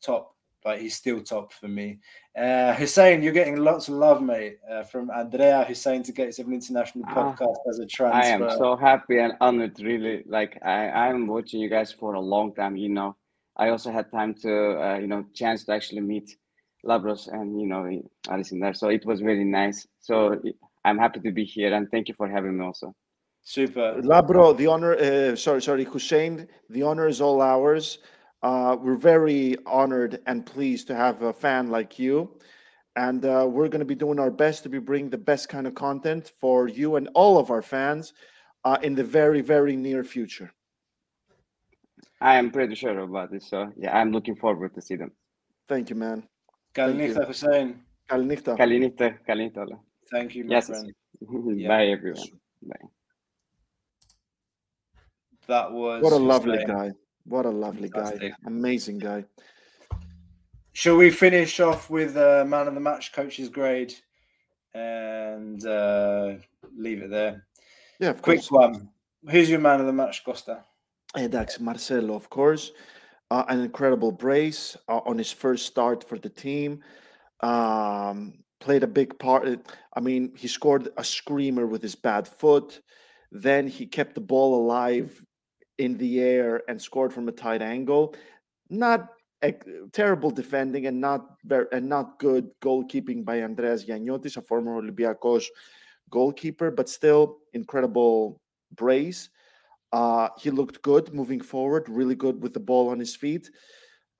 top. Like he's still top for me. Uh, Hussein, you're getting lots of love, mate, uh, from Andrea Hussein to get seven international ah, podcast as a transfer. I am so happy and honored, really. Like I, I'm watching you guys for a long time. You know, I also had time to, uh, you know, chance to actually meet Labros and you know Alice in there. So it was really nice. So I'm happy to be here and thank you for having me also. Super. Labro, the honor, uh, sorry, sorry, Hussein, the honor is all ours. Uh, we're very honored and pleased to have a fan like you. And uh, we're going to be doing our best to be bringing the best kind of content for you and all of our fans uh, in the very, very near future. I am pretty sure about this. So, yeah, I'm looking forward to see them. Thank you, man. Kalinita Hussein. Kalinita. Kalinita. Kalinita. Thank you, my yes. friend. yeah. Bye, everyone. Bye. That was what a lovely guy. What a lovely Fantastic. guy. Amazing guy. Shall we finish off with uh, man of the match coach's grade and uh, leave it there? Yeah, quick course. one. Who's your man of the match, Costa? Hey, that's Marcelo, of course. Uh, an incredible brace uh, on his first start for the team. Um, played a big part. I mean, he scored a screamer with his bad foot. Then he kept the ball alive in the air and scored from a tight angle. Not a, terrible defending and not very, and not good goalkeeping by Andreas Gianniotis, a former Olympiacos goalkeeper, but still incredible brace. Uh, he looked good moving forward, really good with the ball on his feet.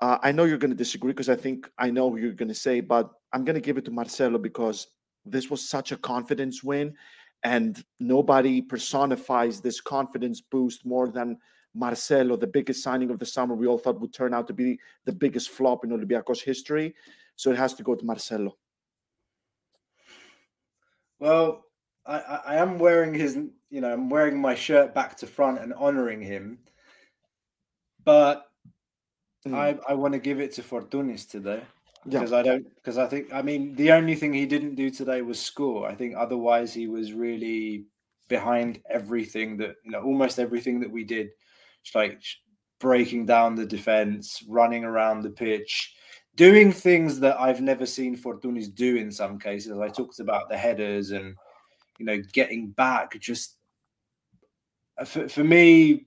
Uh, I know you're going to disagree because I think I know what you're going to say, but I'm going to give it to Marcelo because this was such a confidence win, and nobody personifies this confidence boost more than Marcelo, the biggest signing of the summer. We all thought would turn out to be the biggest flop in Olympiacos history, so it has to go to Marcelo. Well, I, I am wearing his, you know, I'm wearing my shirt back to front and honoring him, but. I I want to give it to Fortounis today because yeah. I don't because I think I mean the only thing he didn't do today was score. I think otherwise he was really behind everything that you know almost everything that we did, just like breaking down the defense, running around the pitch, doing things that I've never seen Fortounis do in some cases. I talked about the headers and you know getting back. Just uh, for, for me,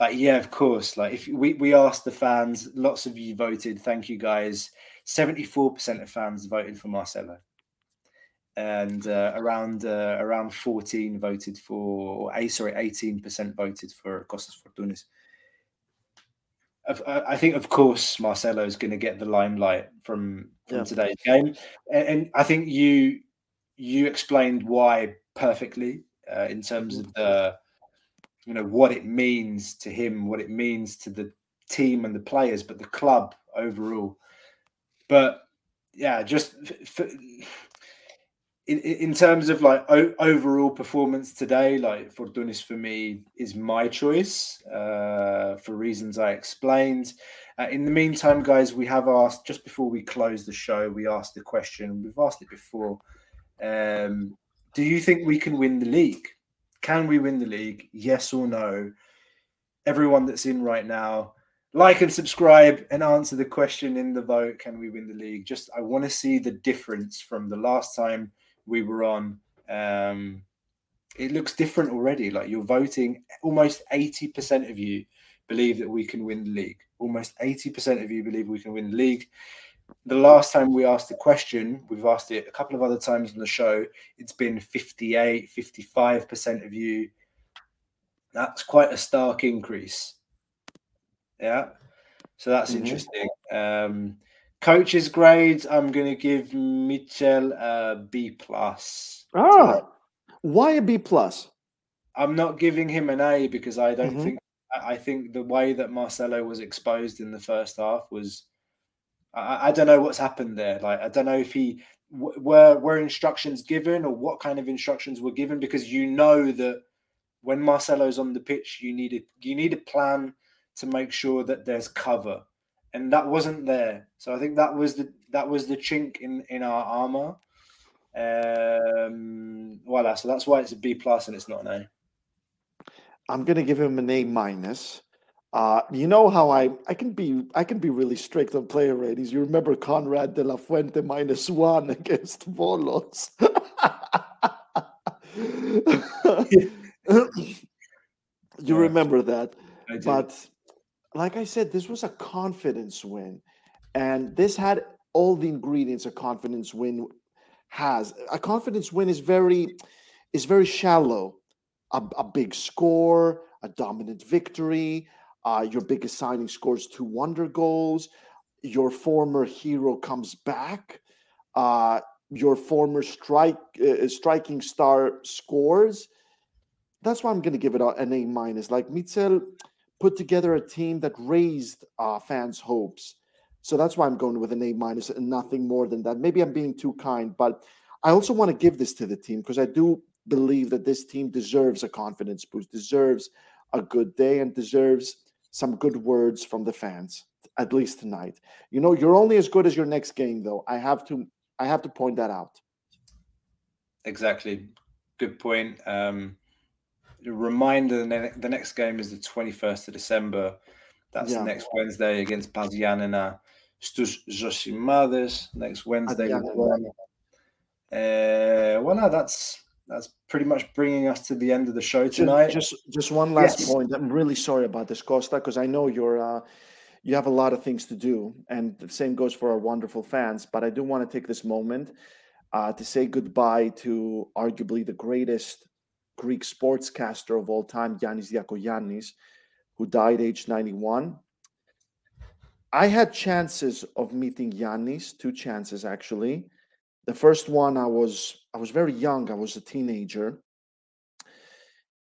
like yeah, of course. Like if we we asked the fans, lots of you voted. Thank you guys. Seventy four percent of fans voted for Marcelo. And uh, around uh, around fourteen voted for, or, a sorry, eighteen percent voted for Costas Fortounis. I think, of course, Marcelo is going to get the limelight from from yeah. today's game, and, and, I think you you explained why perfectly uh, in terms of the you know what it means to him, what it means to the team and the players, but the club overall. But yeah, just in, in terms of like o- overall performance today, like Fortounis for me is my choice uh, for reasons I explained. Uh, in the meantime, guys, we have asked just before we close the show, we asked the question. We've asked it before. Um, do you think we can win the league? Can we win the league? Yes or no? Everyone that's in right now, like and subscribe and answer the question in the vote. Can we win the league? Just I want to see the difference from the last time we were on. Um, it looks different already. Like you're voting, almost 80% of you believe that we can win the league. Almost 80% of you believe we can win the league. The last time we asked the question, we've asked it a couple of other times on the show, it's been 58, 55% of you. That's quite a stark increase. Yeah. So that's mm-hmm. interesting. Um, Coach's grades, I'm going to give Míchel a B plus. Ah, why a B plus? I'm not giving him an A because I don't mm-hmm. think I think the way that Marcelo was exposed in the first half was I, I don't know what's happened there. Like I don't know if he were were instructions given or what kind of instructions were given because you know that when Marcelo's on the pitch, you need a you need a plan to make sure that there's cover and that wasn't there. So I think that was the that was the chink in in our armor. Um, voila. So that's why it's a B plus and it's not an A. I'm gonna give him an A minus. Uh, you know how I I can be I can be really strict on player ratings. You remember Conrad de la Fuente minus one against Volos. you remember that, but like I said, this was a confidence win. And this had all the ingredients a confidence win has. A confidence win is very is very shallow. A, a big score, a dominant victory, uh, your biggest signing scores two wonder goals, your former hero comes back, uh, your former strike uh, striking star scores. That's why I'm going to give it an A minus. Like Míchel put together a team that raised uh, fans' hopes. So that's why I'm going with an A minus and nothing more than that. Maybe I'm being too kind, but I also want to give this to the team because I do believe that this team deserves a confidence boost, deserves a good day, and deserves some good words from the fans, at least tonight. You know, you're only as good as your next game, though. I have to, I have to point that out. Exactly. Good point. Um, reminder the next game is the 21st of December. That's yeah. next Wednesday against PAS Giannina Stus Zosimades next Wednesday. Uh, well, no, that's that's pretty much bringing us to the end of the show tonight. Just just, one last yes. point. I'm really sorry about this, Costa, because I know you're uh, you have a lot of things to do, and the same goes for our wonderful fans. But I do want to take this moment uh, to say goodbye to arguably the greatest Greek sportscaster of all time, Yanis Diakoyannis, who died age 91. I had chances of meeting Yanis, two chances actually. The first one I was I was very young, I was a teenager.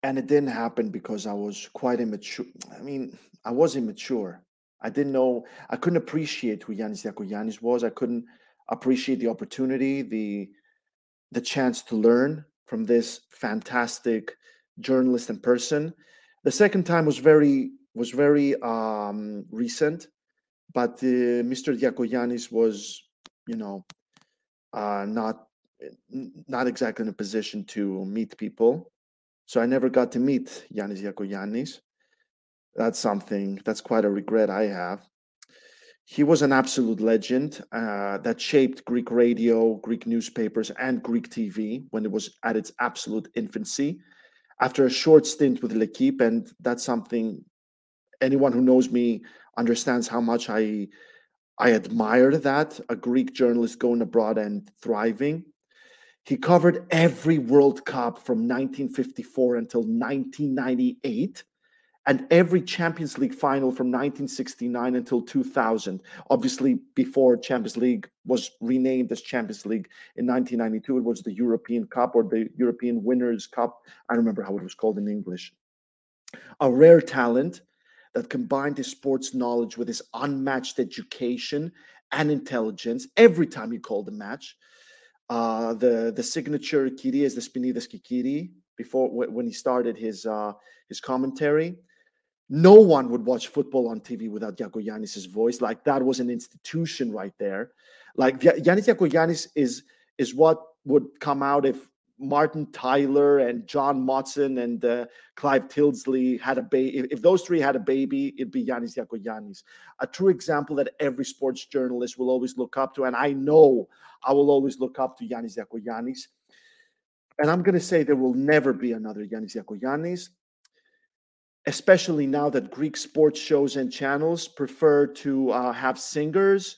And it didn't happen because I was quite immature. I mean, I was immature. I didn't know I couldn't appreciate who Yanis Diakoyannis was. I couldn't appreciate the opportunity, the the chance to learn from this fantastic journalist and person. The second time was very was very um, recent, but uh, Mr. Diakoyannis was, you know, uh, not not exactly in a position to meet people. So I never got to meet Yanis Diakoyannis. That's something that's quite a regret I have. He was an absolute legend uh, that shaped Greek radio, Greek newspapers, and Greek TV when it was at its absolute infancy. After a short stint with L'Equipe, and that's something anyone who knows me understands how much I I admire that a Greek journalist going abroad and thriving. He covered every World Cup from 1954 until 1998 and every Champions League final from 1969 until 2000. Obviously, before Champions League was renamed as Champions League in 1992, it was the European Cup or the European Winners' Cup. I remember how it was called in English. A rare talent that combined his sports knowledge with his unmatched education and intelligence every time he called a match. Uh, the the signature Kiri is the Despinides Kikiri before when he started his uh, his commentary no one would watch football on TV without Diakoyannis' voice. Like that was an institution right there. Like Yanis is is what would come out if Martin Tyler and John Motson and uh, Clive Tyldesley had a baby. If, if, those three had a baby, it'd be Yanis Diakoyannis. A true example that every sports journalist will always look up to. And I know I will always look up to Yanis Diakoyannis. And I'm going to say there will never be another Yanis Diakoyannis especially now that Greek sports shows and channels prefer to uh, have singers,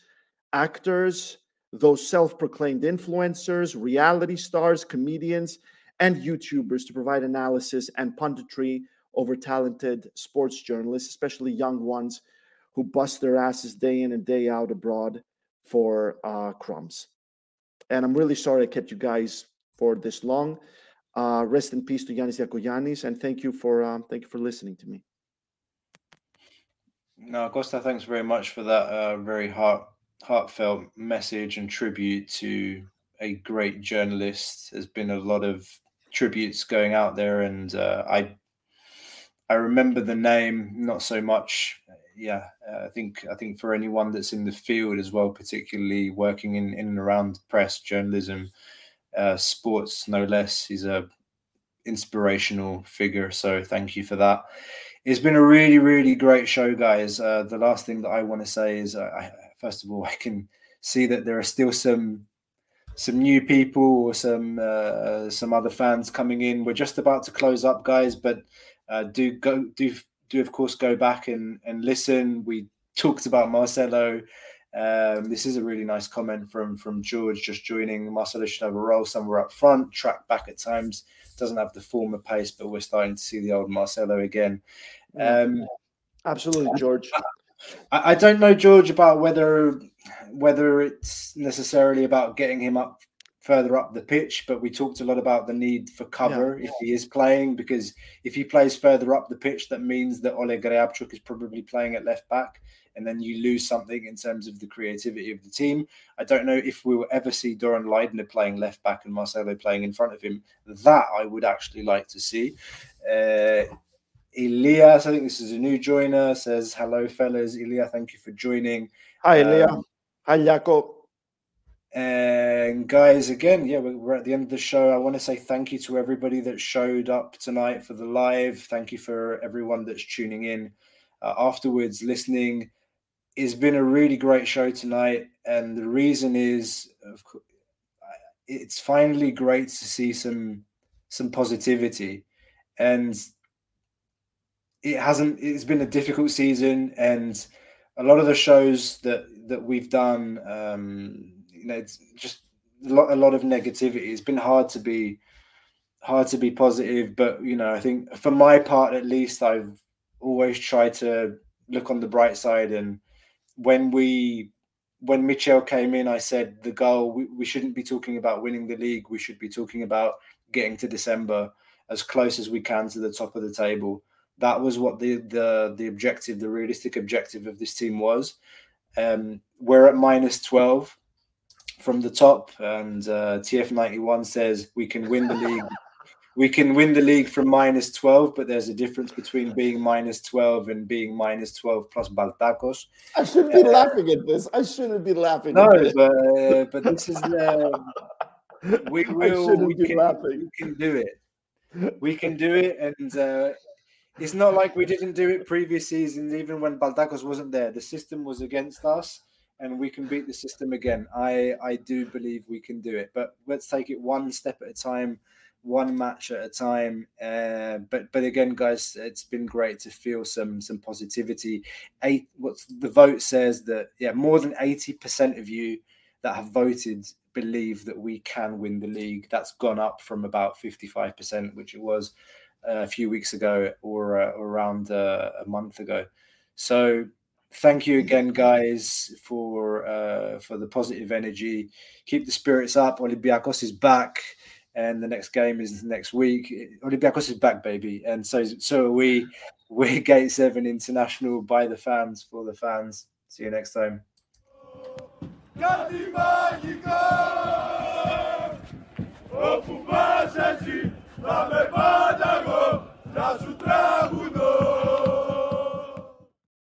actors, those self proclaimed influencers, reality stars, comedians, and YouTubers to provide analysis and punditry over talented sports journalists, especially young ones who bust their asses day in and day out abroad for uh, crumbs. And I'm really sorry I kept you guys for this long. Uh, rest in peace to Yanis Diakoyannis, and thank you for um, thank you for listening to me. No, Costa, thanks very much for that uh, very heart heartfelt message and tribute to a great journalist. There's been a lot of tributes going out there, and uh, I I remember the name, not so much. Yeah, uh, I think I think for anyone that's in the field as well, particularly working in in and around press journalism, uh, sports, no less. He's a inspirational figure. So thank you for that. It's been a really, really great show, guys. Uh, the last thing that I want to say is, uh, I, first of all, I can see that there are still some some new people or some uh, some other fans coming in. We're just about to close up, guys, but uh, do go do do of course go back and and listen. We talked about Marcelo um, this is a really nice comment from from George just joining. Marcelo should have a role somewhere up front, track back at times. Doesn't have the former pace, but we're starting to see the old Marcelo again. Um, Absolutely, George. I, I don't know, George, about whether whether it's necessarily about getting him up further up the pitch, but we talked a lot about the need for cover yeah. if he is playing, because if he plays further up the pitch, that means that Oleg Reabciuk is probably playing at left back and then you lose something in terms of the creativity of the team. I don't know if we will ever see Doron Leidner playing left back and Marcelo playing in front of him. That I would actually like to see. Uh, Elias, I think this is a new joiner, says, Hello, fellas. Ilya, thank you for joining. Hi, Ilya. Um, Hi, Jakob. And guys, again, yeah, we're at the end of the show. I want to say thank you to everybody that showed up tonight for the live. Thank you for everyone that's tuning in uh, afterwards, listening it's been a really great show tonight, and the reason is, of course, it's finally great to see some some positivity, and it hasn't. It's been a difficult season, and a lot of the shows that that we've done, um, you know, it's just a lot, a lot of negativity. It's been hard to be hard to be positive, but you know, I think for my part at least, I've always tried to look on the bright side. And when we when Míchel came in, I said the goal we, we shouldn't be talking about winning the league. We should be talking about getting to December as close as we can to the top of the table. That was what the the the objective, the realistic objective of this team was. Um, we're at minus twelve from the top, and uh, TF91 says we can win the league. we can win the league from minus 12, but there's a difference between being minus 12 and being minus 12 plus Baltakos. I shouldn't be uh, laughing at this. I shouldn't be laughing. No, but, uh, but this is uh, we will. We can, we can do it. We can do it, and uh, it's not like we didn't do it previous seasons, even when Baltakos wasn't there. The system was against us and we can beat the system again. I I do believe we can do it, but let's take it one step at a time, one match at a time. Uh, but but again, guys, it's been great to feel some some positivity. Eight, what's the vote says that yeah, more than eighty percent of you that have voted believe that we can win the league. That's gone up from about fifty five percent, which it was a few weeks ago or, uh, around uh, a month ago. So thank you again, guys, for uh, for the positive energy. Keep the spirits up. Olympiacos is back, and the next game is next week. Olympiacos is back, baby, and so so are we. We're Gate Seven International by the fans for the fans. See you next time. Όπου πας εσύ θα με πάντα Abraço, trago.